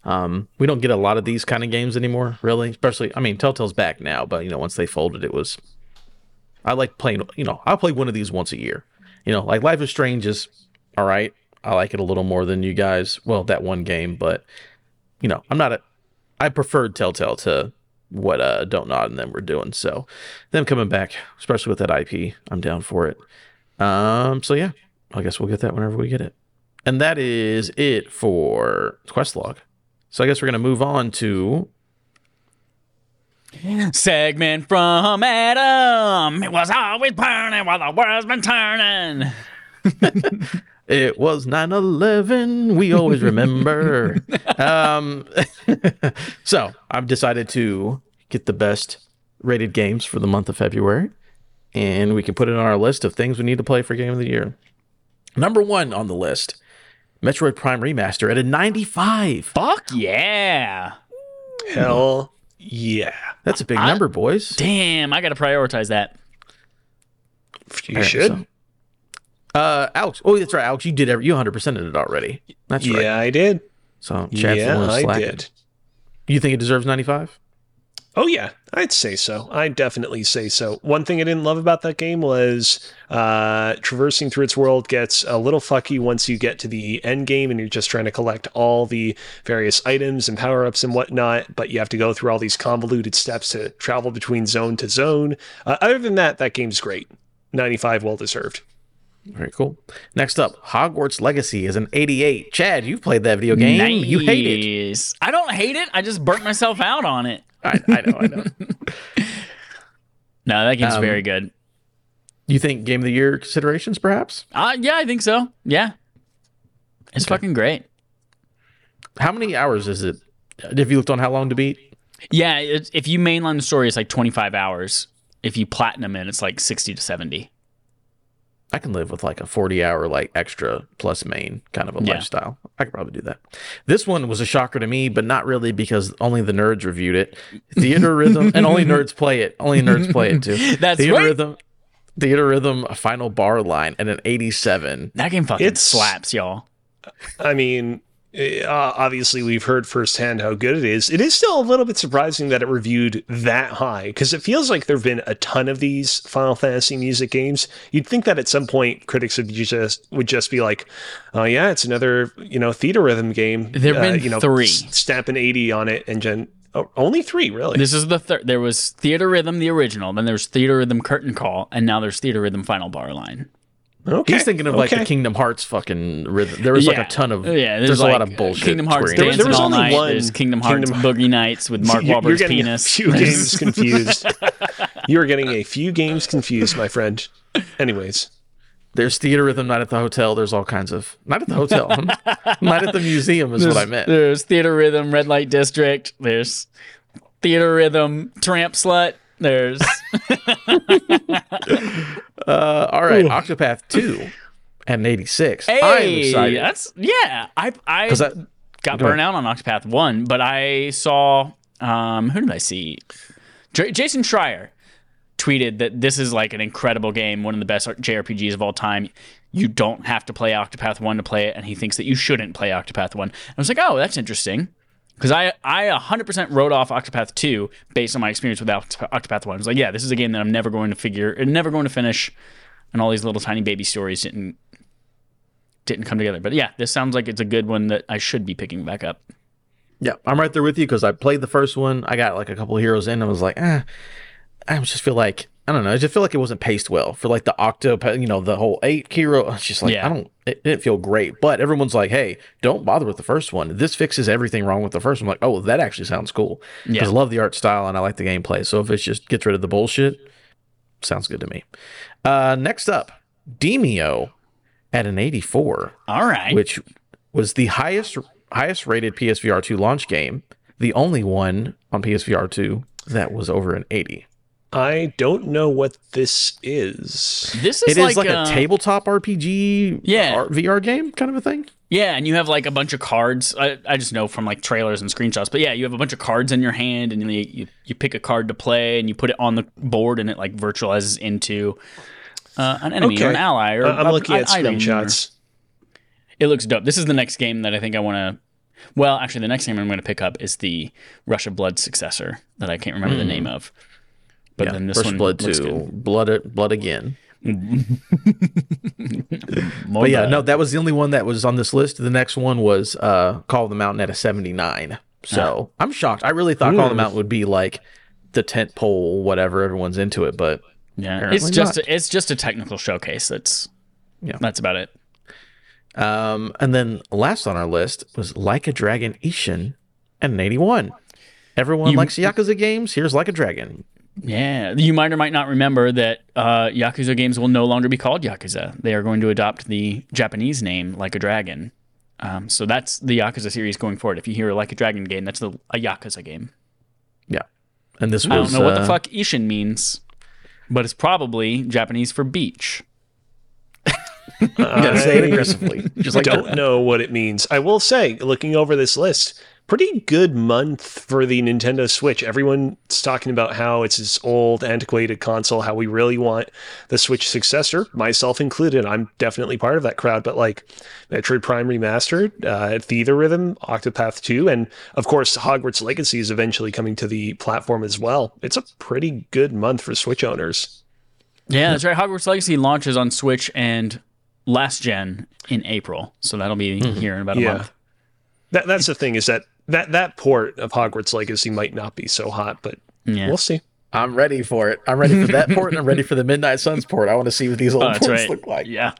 Um, we don't get a lot of these kind of games anymore, really. Especially, I mean, Telltale's back now, but you know, once they folded, it was I like playing. You know, I'll play one of these once a year. You know, like Life is Strange is all right. I like it a little more than you guys. Well, that one game, but you know, I'm not a. I preferred Telltale to what uh Don't Nod and them were doing. So them coming back, especially with that IP, I'm down for it. Um. So yeah, I guess we'll get that whenever we get it. And that is it for quest log. So I guess we're gonna move on to Segment from Adam. It was always burning while the world's been turning. It was 9-11. We always remember. um, so I've decided to get the best rated games for the month of February, and we can put it on our list of things we need to play for Game of the Year. Number one on the list, Metroid Prime Remaster at a 95. Fuck yeah. Hell yeah. That's a big number, boys. Damn, I got to prioritize that. You should. So- Uh, Alex. Oh, that's right, Alex. You did every. You 100 percent it already. That's right. Yeah, I did. So Chad's the yeah, one I did. You think it deserves 95? Oh yeah, I'd say so. I'd definitely say so. One thing I didn't love about that game was uh, traversing through its world gets a little fucky once you get to the end game and you're just trying to collect all the various items and power ups and whatnot. But you have to go through all these convoluted steps to travel between zone to zone. Uh, other than that, that game's great. 95, well deserved. Very cool. Next up, Hogwarts Legacy is an 88. Chad, you've played that video game. You hate it. I don't hate it. I just burnt myself out on it. I, I know, I know. No, that game's Um, very good. you think Game of the Year considerations, perhaps? Uh, yeah, I think so. Yeah. It's Okay. fucking great. How many hours is it? Have you looked on how long to beat? Yeah, if you mainline the story, it's like 25 hours. If you platinum it, it's like 60 to 70. I can live with like a 40 hour, like extra plus main kind of a Yeah. lifestyle. I could probably do that. This one was a shocker to me, but not really because only the nerds reviewed it. Theater Rhythm, and only nerds play it. Only nerds play it too. That's Theater right. Rhythm. Theatrhythm, a final bar line, and an 87. That game fucking It's- slaps, y'all. I mean, uh, obviously we've heard firsthand how good it is. It is still a little bit surprising that it reviewed that high because it feels like there've been a ton of these Final Fantasy music games. You'd think that at some point critics would just would just be like, "Oh yeah, it's another you know theater rhythm game." There've Uh, been you know, three. stamp an eighty on it, and gen oh, only three really. This is the third. There was Theatrhythm, the original. Then there's Theatrhythm Curtain Call, and now there's Theatrhythm Final Bar Line. Okay, He's thinking of like the. Kingdom Hearts fucking rhythm. There was like a ton of Yeah, there's, a like lot of bullshit. Kingdom Hearts Square Enix. Dancing There was All only Night. one There's Kingdom Hearts Kingdom- Boogie Nights with Mark You're- You're Wahlberg's getting penis. a few games confused. You're getting a few games confused, my friend. Anyways, There's theater rhythm night at the hotel. There's all kinds of not at the hotel, night at the museum is what I meant. There's Theatrhythm Red Light District. There's Theatrhythm Tramp Slut. There's Uh, all right, Octopath two and an 86. I'm excited that's yeah. I I because that got Go burnt out on Octopath One, but I saw um who did I see? J- Jason Schreier tweeted that this is like an incredible game, one of the best JRPGs of all time. You don't have to play Octopath One to play it, and he thinks that you shouldn't play Octopath One. I was like, oh, that's interesting. Because I, I 100% wrote off Octopath 2 based on my experience with Octopath 1. I was like, yeah, this is a game that I'm never going to figure, never going to finish, and all these little tiny baby stories didn't didn't come together. But yeah, this sounds like it's a good one that I should be picking back up. yeah, I'm right there with you because I played the first one. I got like a couple heroes in. And I was like, eh, I just feel like I don't know. I just feel like it wasn't paced well for like the octo, You know, the whole eight hero. It's just like Yeah. I don't. It didn't feel great. But everyone's like, hey, don't bother with the first one. This fixes everything wrong with the first one. I'm like, oh, that actually sounds cool. Yeah. Because I love the art style and I like the gameplay. So if it just gets rid of the bullshit, sounds good to me. Uh, next up, Demeo at an 84, All right. which was the highest highest rated PSVR 2 launch game, the only one on PSVR 2 that was over an 80. I don't know what this is. this is It like, is like, uh, a tabletop RPG Yeah. R- VR game kind of a thing. Yeah, and you have like a bunch of cards. I, I just know from like trailers and screenshots. But yeah, you have a bunch of cards in your hand, and you, you you pick a card to play, and you put it on the board, and it like virtualizes into uh, an enemy or an ally or I- I'm a- looking an at item or- screenshots. It looks dope. This is the next game that I think I want to. Well, actually, the next game I'm going to pick up is the Rush of Blood successor that I can't remember the Hmm. name of. But yeah, then this First one Blood looks two, good. Blood Blood again. But yeah, no, that was the only one that was on this list. The next one was uh, Call of the Mountain at a 79. So I'm shocked. I really thought Call of the. Mountain would be like the tent pole, whatever. Everyone's into it, but yeah, it's just not. a, it's just a technical showcase. That's Yeah. that's about it. um, and then last on our list was Like a Dragon Ishin and an 81. Everyone You- likes Yakuza games. Here's Like a Dragon. Yeah, you might or might not remember that uh, Yakuza games will no longer be called Yakuza. They are going to adopt the Japanese name Like a Dragon. Um, so that's the Yakuza series going forward. If you hear a Like a Dragon game, that's the, a Yakuza game. Yeah. And this was. I don't know what the uh, fuck Ishin means, but it's probably Japanese for beach. You gotta say it I aggressively. Just like don't know what it means. I will say, looking over this list, pretty good month for the Nintendo Switch. Everyone's talking about how it's this old, antiquated console, how we really want the Switch successor, myself included. I'm definitely part of that crowd, but like Metroid Prime Remastered, uh, Theatrhythm, Octopath 2, and of course, Hogwarts Legacy is eventually coming to the platform as well. It's a pretty good month for Switch owners. Yeah, that's right. Hogwarts Legacy launches on Switch and last gen in April, so that'll be here in about a Yeah. month. That, that's the thing is that, that that port of Hogwarts Legacy might not be so hot, but Yeah. we'll see. I'm ready for it. I'm ready for that port and I'm ready for the Midnight Suns port. I want to see what these old Oh, ports right. look like. Yeah.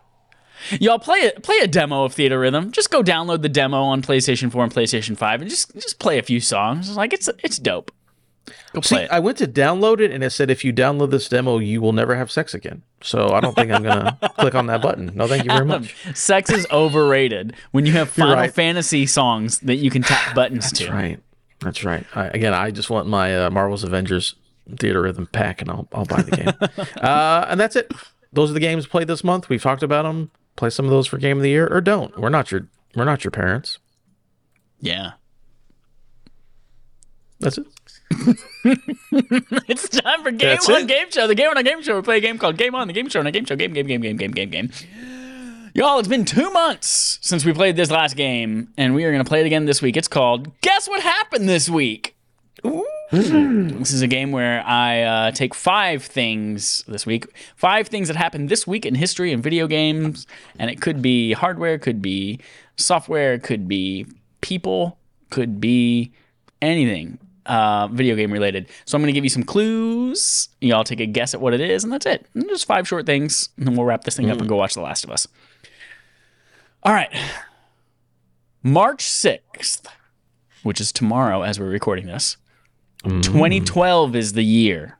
Y'all play it. Play a demo of Theatrhythm. Just go download the demo on PlayStation 4 and PlayStation 5, and just just play a few songs. Like it's it's dope. Go See, it. I went to download it and it said if you download this demo, you will never have sex again. So I don't think I'm gonna click on that button. No, thank you very much. Sex is overrated when you have Final right. Fantasy songs that you can tap buttons That's to. right. That's right. I, again, I just want my uh, Marvel's Avengers Theatrhythm pack, and I'll I'll buy the game. uh, and that's it. Those are the games played this month. We've talked about them. Play some of those for Game of the Year, or don't. We're not your we're not your parents. Yeah. That's it. It's time for Game That's On it. Game Show. The Game On a Game Show. We play a game called Game On, the Game Show on a Game Show. Game, game, game, game, game, game, game. Y'all, it's been two months since we played this last game, and we are going to play it again this week. It's called Guess What Happened This Week? This is a game where I uh, take five things this week, five things that happened this week in history and video games, and it could be hardware, could be software, could be people, could be anything uh, video game related. So I'm going to give you some clues. Y'all take a guess at what it is, and that's it. And just five short things, and then we'll wrap this thing up and go watch The Last of Us. All right. March 6th, which is tomorrow as we're recording this. 2012 is the year.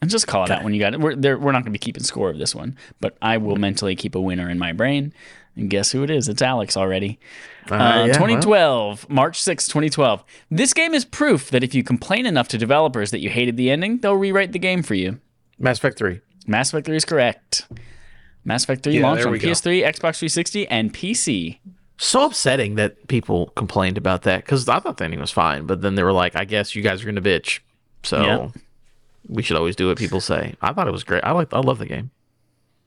And just call it out when you got it. We're, we're not going to be keeping score of this one, but I will mentally keep a winner in my brain. And guess who it is? It's Alex already. Uh, yeah, well. 2012, March 6, 2012. This game is proof that if you complain enough to developers that you hated the ending, they'll rewrite the game for you. Mass Effect Three. Mass Effect 3 is correct. Mass Effect 3 Yeah, launched on. PS3, Xbox 360, and PC. So upsetting that people complained about that because I thought the ending was fine, but then they were like, "I guess you guys are gonna bitch." So Yeah. we should always do what people say. I thought it was great. I like. I love the game.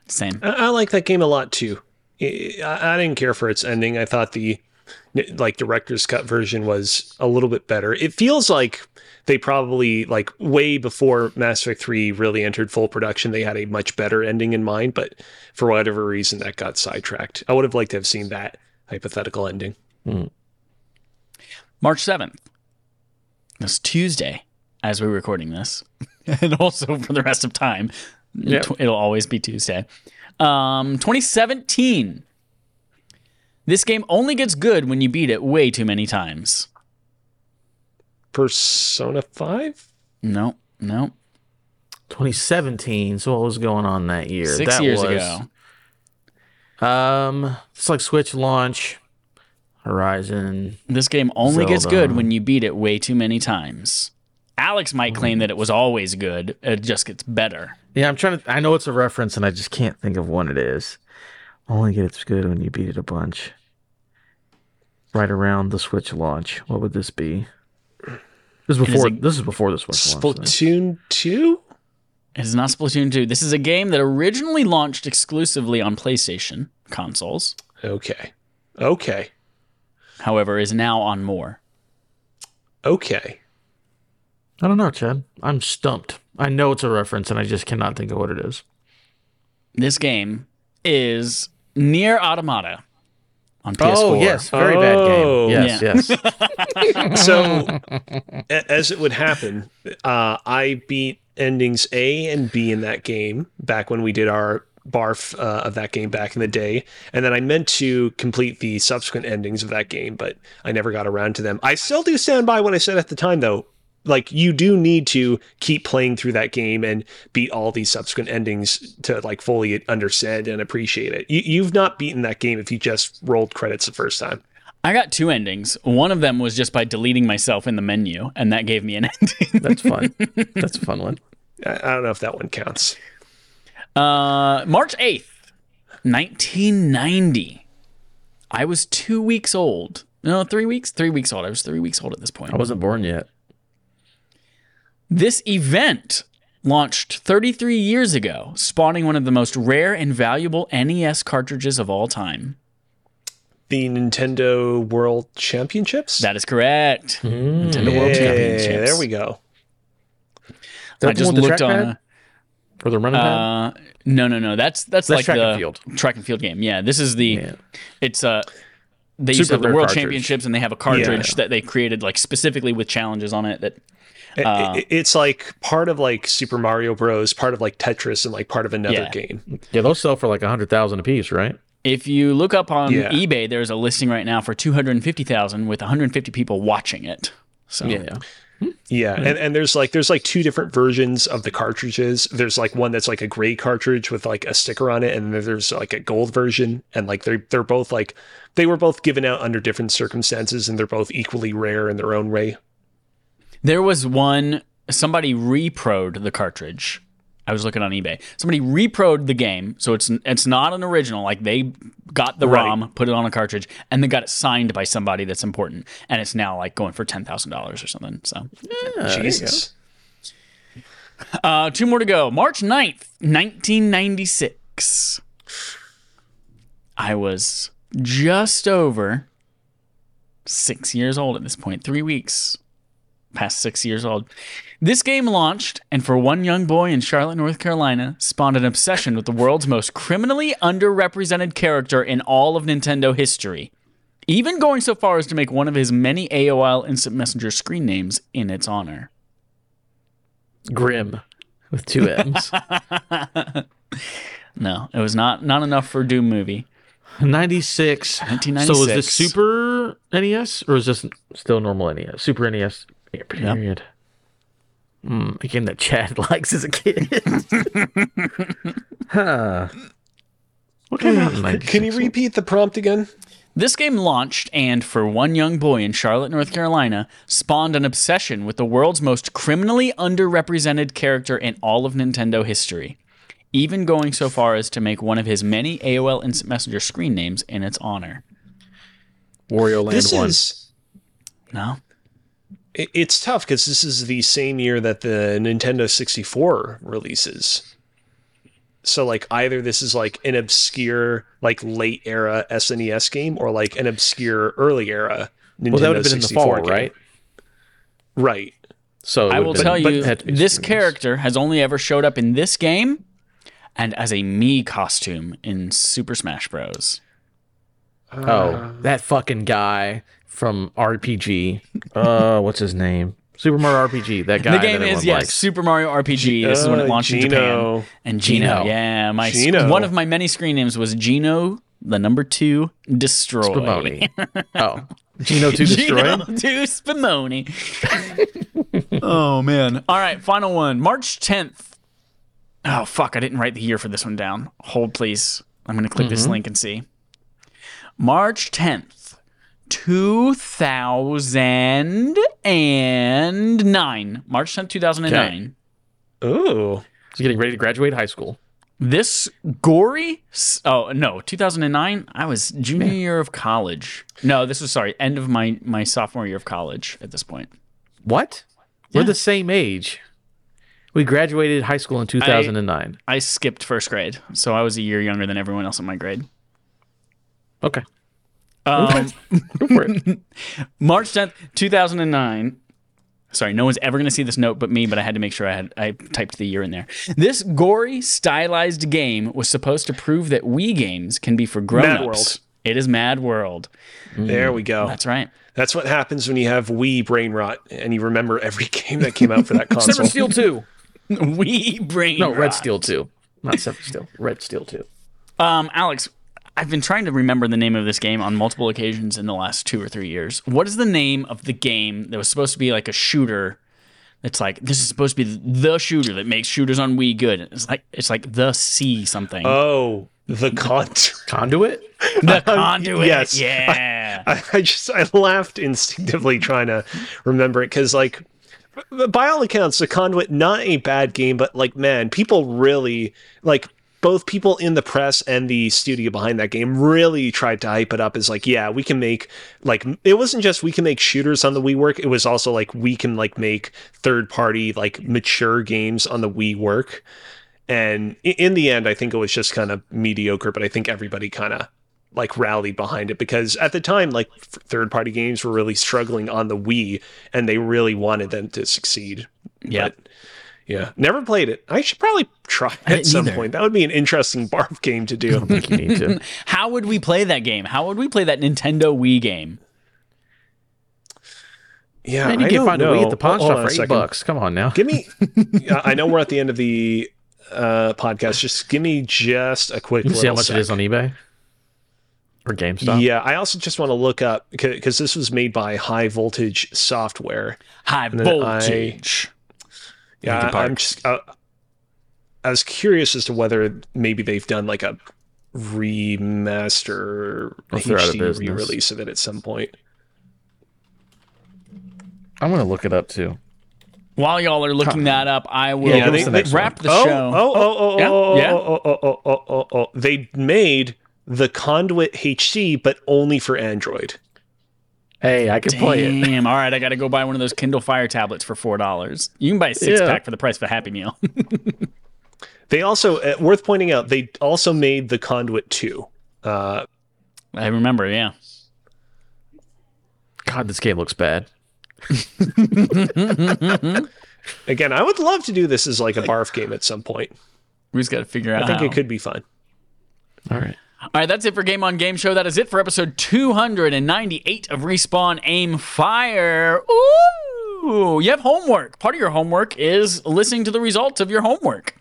Same. I, I like that game a lot too. I, I didn't care for its ending. I thought the like director's cut version was a little bit better. It feels like they probably like way before Mass Effect 3 really entered full production, they had a much better ending in mind, but for whatever reason that got sidetracked. I would have liked to have seen that hypothetical ending. Hmm. March 7th. It's Tuesday as we're recording this. and also for the rest of time. Yep. It'll always be Tuesday. Um, 2017. This game only gets good when you beat it way too many times. Persona 5? No, no. 2017. So what was going on that year? Six That years was, ago. Um, it's like Switch launch, Horizon. This game only gets good when you beat it way too many times. Alex might claim that it was always good. It just gets better. Yeah, I'm trying to. I know it's a reference, and I just can't think of when it is. Only get it's good when you beat it a bunch. Right around the Switch launch. What would this be? This is is before. a- this is before the Switch launch. Splatoon 2? It is not Splatoon 2. This is a game that originally launched exclusively on PlayStation consoles, Okay. Okay. however, is now on more. Okay. I don't know, Chad. I'm stumped. I know it's a reference, and I just cannot think of what it is. This game is Nier Automata on PS4. Oh yes, very Oh. bad game. Yes, Yeah. yes. So, as it would happen, uh, I beat endings A and B in that game back when we did our barf uh, of that game back in the day. And then I meant to complete the subsequent endings of that game, but I never got around to them. I still do stand by what I said at the time, though. Like, you do need to keep playing through that game and beat all these subsequent endings to like fully understand and appreciate it. You, you've not beaten that game if you just rolled credits the first time. I got two endings. One of them was just by deleting myself in the menu, and that gave me an ending. That's fun. That's a fun one. I, I don't know if that one counts. Uh, March 8th, 1990. I was two weeks old. No, three weeks? Three weeks old. I was three weeks old at this point. I wasn't born yet. This event launched 33 years ago, spawning one of the most rare and valuable NES cartridges of all time. the Nintendo World Championships. That is correct. Nintendo World Championships. There we go. That I just one with the looked on. trackpad? or the running pad. Uh, no, no, no. That's that's, That's like track the and field. track and field game. Yeah, this is the. Yeah. It's uh They used to have the World cartridge. Championships, and they have a cartridge Yeah. that they created like specifically with challenges on it. That It- Uh, it- it's like part of like Super Mario Bros, part of like Tetris, and like part of another Yeah. game. Yeah, those sell for like a hundred thousand a piece, right? if you look up on Yeah. eBay, there's a listing right now for two hundred and fifty thousand with one hundred and fifty people watching it. So Yeah. Yeah, and, and there's like there's like two different versions of the cartridges. There's like one that's like a gray cartridge with like a sticker on it, and then there's like a gold version, and like they're they're both like they were both given out under different circumstances, and they're both equally rare in their own way. There was one somebody reproed the cartridge. I was looking on eBay. Somebody reproed the game, so it's it's not an original. Like they got the Right. ROM, put it on a cartridge, and they got it signed by somebody that's important, and it's now like going for ten thousand dollars or something. So Jesus. uh, two more to go. March 9th, nineteen ninety six. I was just over six years old at this point. Three weeks past six years old. This game launched, and for one young boy in Charlotte, North Carolina, spawned an obsession with the world's most criminally underrepresented character in all of Nintendo history. Even going so far as to make one of his many AOL Instant Messenger screen names in its honor. Grim with two M's. No, it was not not enough for Doom movie. 96. 1996. So is this Super NES or is this still normal NES? Super NES period. Hmm, a game that Chad likes as a kid. huh. What came out in 96? Can you repeat the prompt again? This game launched and, for one young boy in Charlotte, North Carolina, spawned an obsession with the world's most criminally underrepresented character in all of Nintendo history, even going so far as to make one of his many AOL Instant Messenger screen names in its honor. Wario Land This 1. is No? It- it's tough because this is the same year that the Nintendo 64 releases. So like either this is like an obscure like late era SNES game or like an obscure early era Nintendo well, that would have been in the 64 fall, game. right? Right. So I will have tell but you, it had to be this character has only ever showed up in this game and as a me costume in Super Smash Bros. Oh, that fucking guy from RPG. Uh, what's his name? Super Mario RPG. That guy. the game that is everyone yes, likes. Super Mario RPG. This is when it launched in Japan. And Geno, Geno. yeah, my Geno. one of my many screen names was Geno, the number two destroy. Spumoni. oh, Geno to destroy. Gino to Spumoni. oh man! All right, final one. March tenth. Oh fuck! I didn't write the year for this one down. Hold please. I'm gonna click this link and see. March tenth, two thousand and nine. March tenth, two thousand and nine. Oh. He's getting ready to graduate high school. This gory? Oh no, 2009. I was junior year of college. No, this was sorry, end of my my sophomore year of college. At this point, What? We're the same age. We graduated high school in 2009. I skipped first grade, so I was a year younger than everyone else in my grade. okay. Um, Go for it. March 10th, 2009. Sorry, no one's ever going to see this note but me, but I had to make sure I had I typed the year in there. This gory, stylized game was supposed to prove that Wii games can be for grown-ups. It is Mad World. There we go. That's right. That's what happens when you have Wii brain rot and you remember every game that came out for that console. Severed Steel 2. Wii brain. Rot. No, Red rot. Steel 2. Not Severed Steel. Red Steel 2. Um, Alex, I've been trying to remember the name of this game on multiple occasions in the last two or three years. What is the name of the game that was supposed to be like a shooter? It's like this is supposed to be the shooter that makes shooters on Wii good. It's like it's like the C something. Oh, the con. Conduit? the conduit. yes. Yeah. I, I just I laughed instinctively trying to remember it because like by all accounts, the conduit not a bad game, but like man, people really like both people in the press and the studio behind that game really tried to hype it up as like, yeah, we can make like it wasn't just we can make shooters on the Wii work. It was also like we can like make third party like mature games on the Wii work. And in the end, I think it was just kind of mediocre, but I think everybody kind of like rallied behind it because at the time, like third party games were really struggling on the Wii and they really wanted them to succeed. Yeah. But, yeah. Never played it. I should probably try it at some either. point. That would be an interesting barf game to do. I think you need to. How would we play that game? How would we play that Nintendo Wii game? Yeah. Man, you I can don't find a know. Wii at the pawn shop for eight second. bucks. Come on now. Give me. I know we're at the end of the uh, podcast. Just give me just a quick. You see how much sec. it is on eBay or GameStop. Yeah, I also just want to look up because this was made by High Voltage Software. High then I- voltage. Yeah, Linkin I, I'm just. Uh, I was curious as to whether maybe they've done like a remaster Or if they're out of HD re-release of it at some point. I'm gonna look it up too. While y'all are looking that up, I will Yeah, give us the next wrap one. the oh, show. Oh, oh, oh, yeah, oh, yeah. oh, oh, oh, oh, oh, oh, oh. They made the Conduit HD, but only for Android. Hey, I can play it. Damn. All right, I got to go buy one of those Kindle Fire tablets for four dollars. You can buy a six Yeah. pack for the price of a Happy Meal. They also, uh, worth pointing out, they also made the Conduit 2. Uh, I remember. Yeah. God, this game looks bad. again, I would love to do this as like a barf game at some point. We just got to figure out. I think how. it could be fun. All right. All right, that's it for Game on Game Show. That is it for episode 298 of Respawn Aim Fire. Ooh, you have homework. Part of your homework is listening to the results of your homework.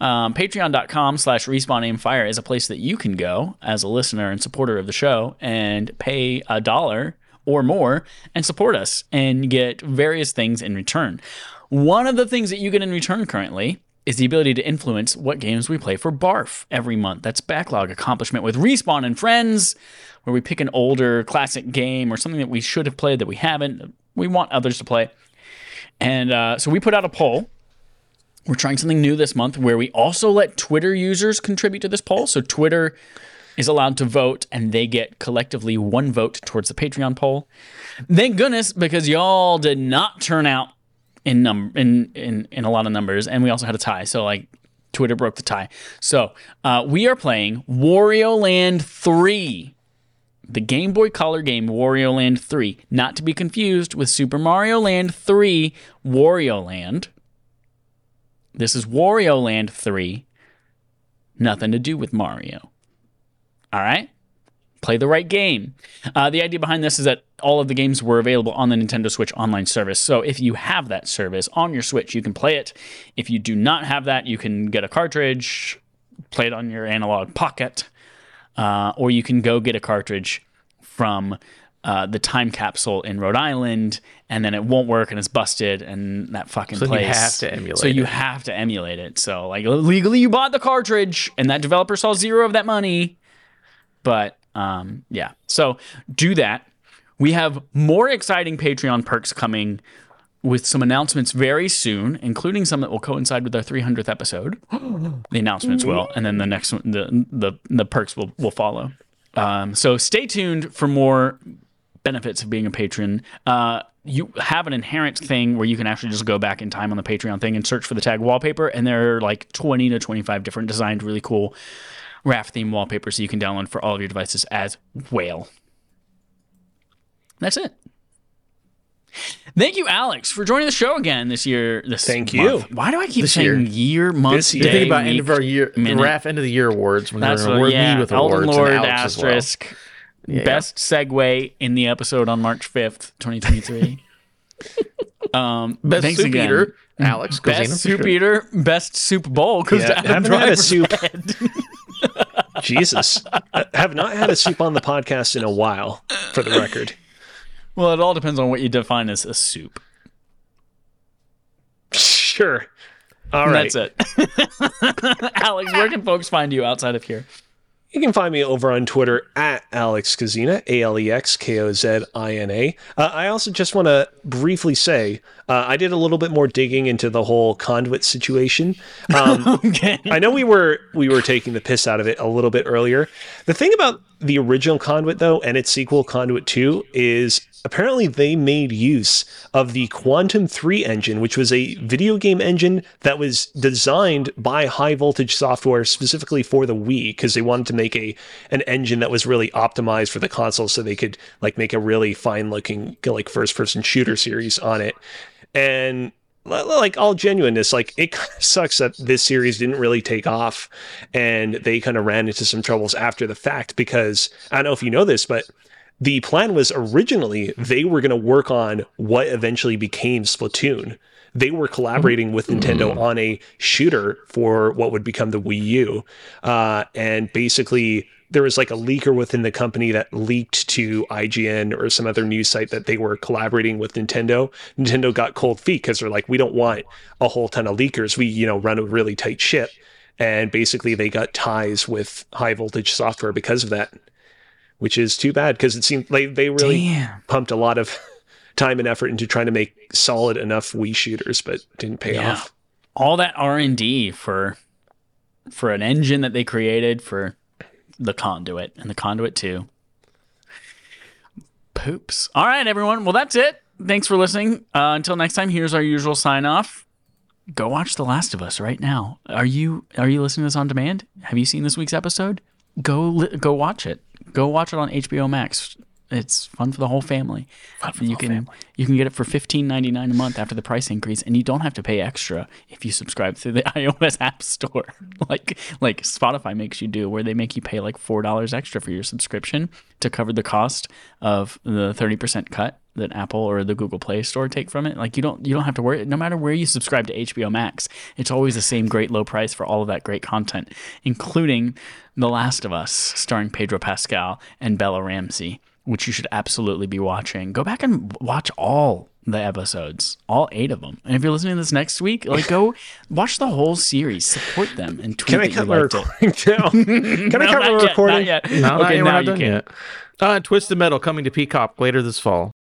Um, Patreon.com slash Respawn Aim Fire is a place that you can go as a listener and supporter of the show and pay a dollar or more and support us and get various things in return. One of the things that you get in return currently is the ability to influence what games we play for BARF every month. That's backlog accomplishment with Respawn and Friends, where we pick an older classic game or something that we should have played that we haven't. We want others to play. And uh, so we put out a poll. We're trying something new this month where we also let Twitter users contribute to this poll. So Twitter is allowed to vote and they get collectively one vote towards the Patreon poll. Thank goodness because y'all did not turn out in num in, in in a lot of numbers and we also had a tie. So like Twitter broke the tie. So uh, we are playing Wario Land 3 the Game Boy Color game Wario Land 3, not to be confused with Super Mario Land 3 Wario Land. This is Wario Land 3, nothing to do with Mario. All right? Play the right game. Uh, the idea behind this is that all of the games were available on the Nintendo Switch online service. So if you have that service on your Switch, you can play it. If you do not have that, you can get a cartridge, play it on your Analogue Pocket uh, or you can go get a cartridge from uh, the time capsule in Rhode Island, and then it won't work and it's busted, and that fucking So then you place. have to emulate So you it. have to emulate it. So like legally, you bought the cartridge, and that developer saw zero of that money. But um, yeah, so do that. We have more exciting Patreon perks coming with some announcements very soon, including some that will coincide with our 300th episode. the announcements will, and then the next one, the the the perks will will follow. Um, so stay tuned for more benefits of being a patron. Uh, you have an inherent thing where you can actually just go back in time on the Patreon thing and search for the tag wallpaper, and there are like 20 to 25 different designs, really cool raft theme wallpapers that you can download for all of your devices as well. That's it. Thank you, Alex, for joining the show again this year. This Thank month. you. Why do I keep This saying year, month, This year. day, Think about week, end of our year, the minute? RAF end of the year awards when That's we're what, award yeah. me with Elden awards Lord and Alex as well. asterisk. Best segue in the episode on March fifth, twenty twenty three. Um, Best thanks soup again. eater, Alex. Best soup sure. eater, best soup bowl because Yeah, Adam haven't had a soup. Jesus. I have not had a soup on the podcast in a while, for the record. well, it all depends on what you define as a soup. Sure. All right. That's it. Alex, where can folks find you outside of here? You can find me over on Twitter at Alex Kozina, A L E X K O Z I N A. Uh, I also just want to briefly say uh, I did a little bit more digging into the whole conduit situation. Um, Okay. I know we were we were taking the piss out of it a little bit earlier. The thing about the original Conduit though and its sequel Conduit 2 is apparently they made use of the Quantum 3 engine, which was a video game engine that was designed by High Voltage Software specifically for the Wii because they wanted to make a an engine that was really optimized for the console so they could like make a really fine looking like first person shooter series on it. And like all genuineness, like it kind of sucks that this series didn't really take off and they kind of ran into some troubles after the fact because I don't know if you know this, but the plan was originally they were going to work on what eventually became Splatoon. They were collaborating with Nintendo on a shooter for what would become the Wii U. Uh, and basically, there was like a leaker within the company that leaked to IGN or some other news site that they were collaborating with Nintendo. Nintendo got cold feet because they're like, we don't want a whole ton of leakers. We, you know, run a really tight ship. And basically, they got ties with high voltage software because of that, which is too bad because it seemed like they really Damn. pumped a lot of time and effort into trying to make solid enough Wii shooters, but didn't pay Yeah. off. All that R and D for for an engine that they created for the conduit and the conduit two. Poops. All right, everyone. Well, that's it. Thanks for listening. Uh, until next time, here's our usual sign off. Go watch The Last of Us right now. Are you are you listening to this on demand? Have you seen this week's episode? Go li- go watch it. Go watch it on HBO Max. It's fun for the whole family. you can you can get it for fifteen ninety nine a month after the price increase, and you don't have to pay extra if you subscribe through the iOS App Store, like like Spotify makes you do, where they make you pay like four dollars extra for your subscription to cover the cost of the thirty percent cut that Apple or the Google Play Store take from it. Like you don't you don't have to worry. No matter where you subscribe to HBO Max, it's always the same great low price for all of that great content, including The Last of Us, starring Pedro Pascal and Bella Ramsey, which you should absolutely be watching. Go back and watch all the episodes, all eight of them. And if you're listening to this next week, like go watch the whole series, support them, and tweet Can I that cut you my recording down? Can I No, cut my yet, recording? not yet. No, not okay, yet, we're now not you can. yet. Uh, Twisted Metal coming to Peacock later this fall.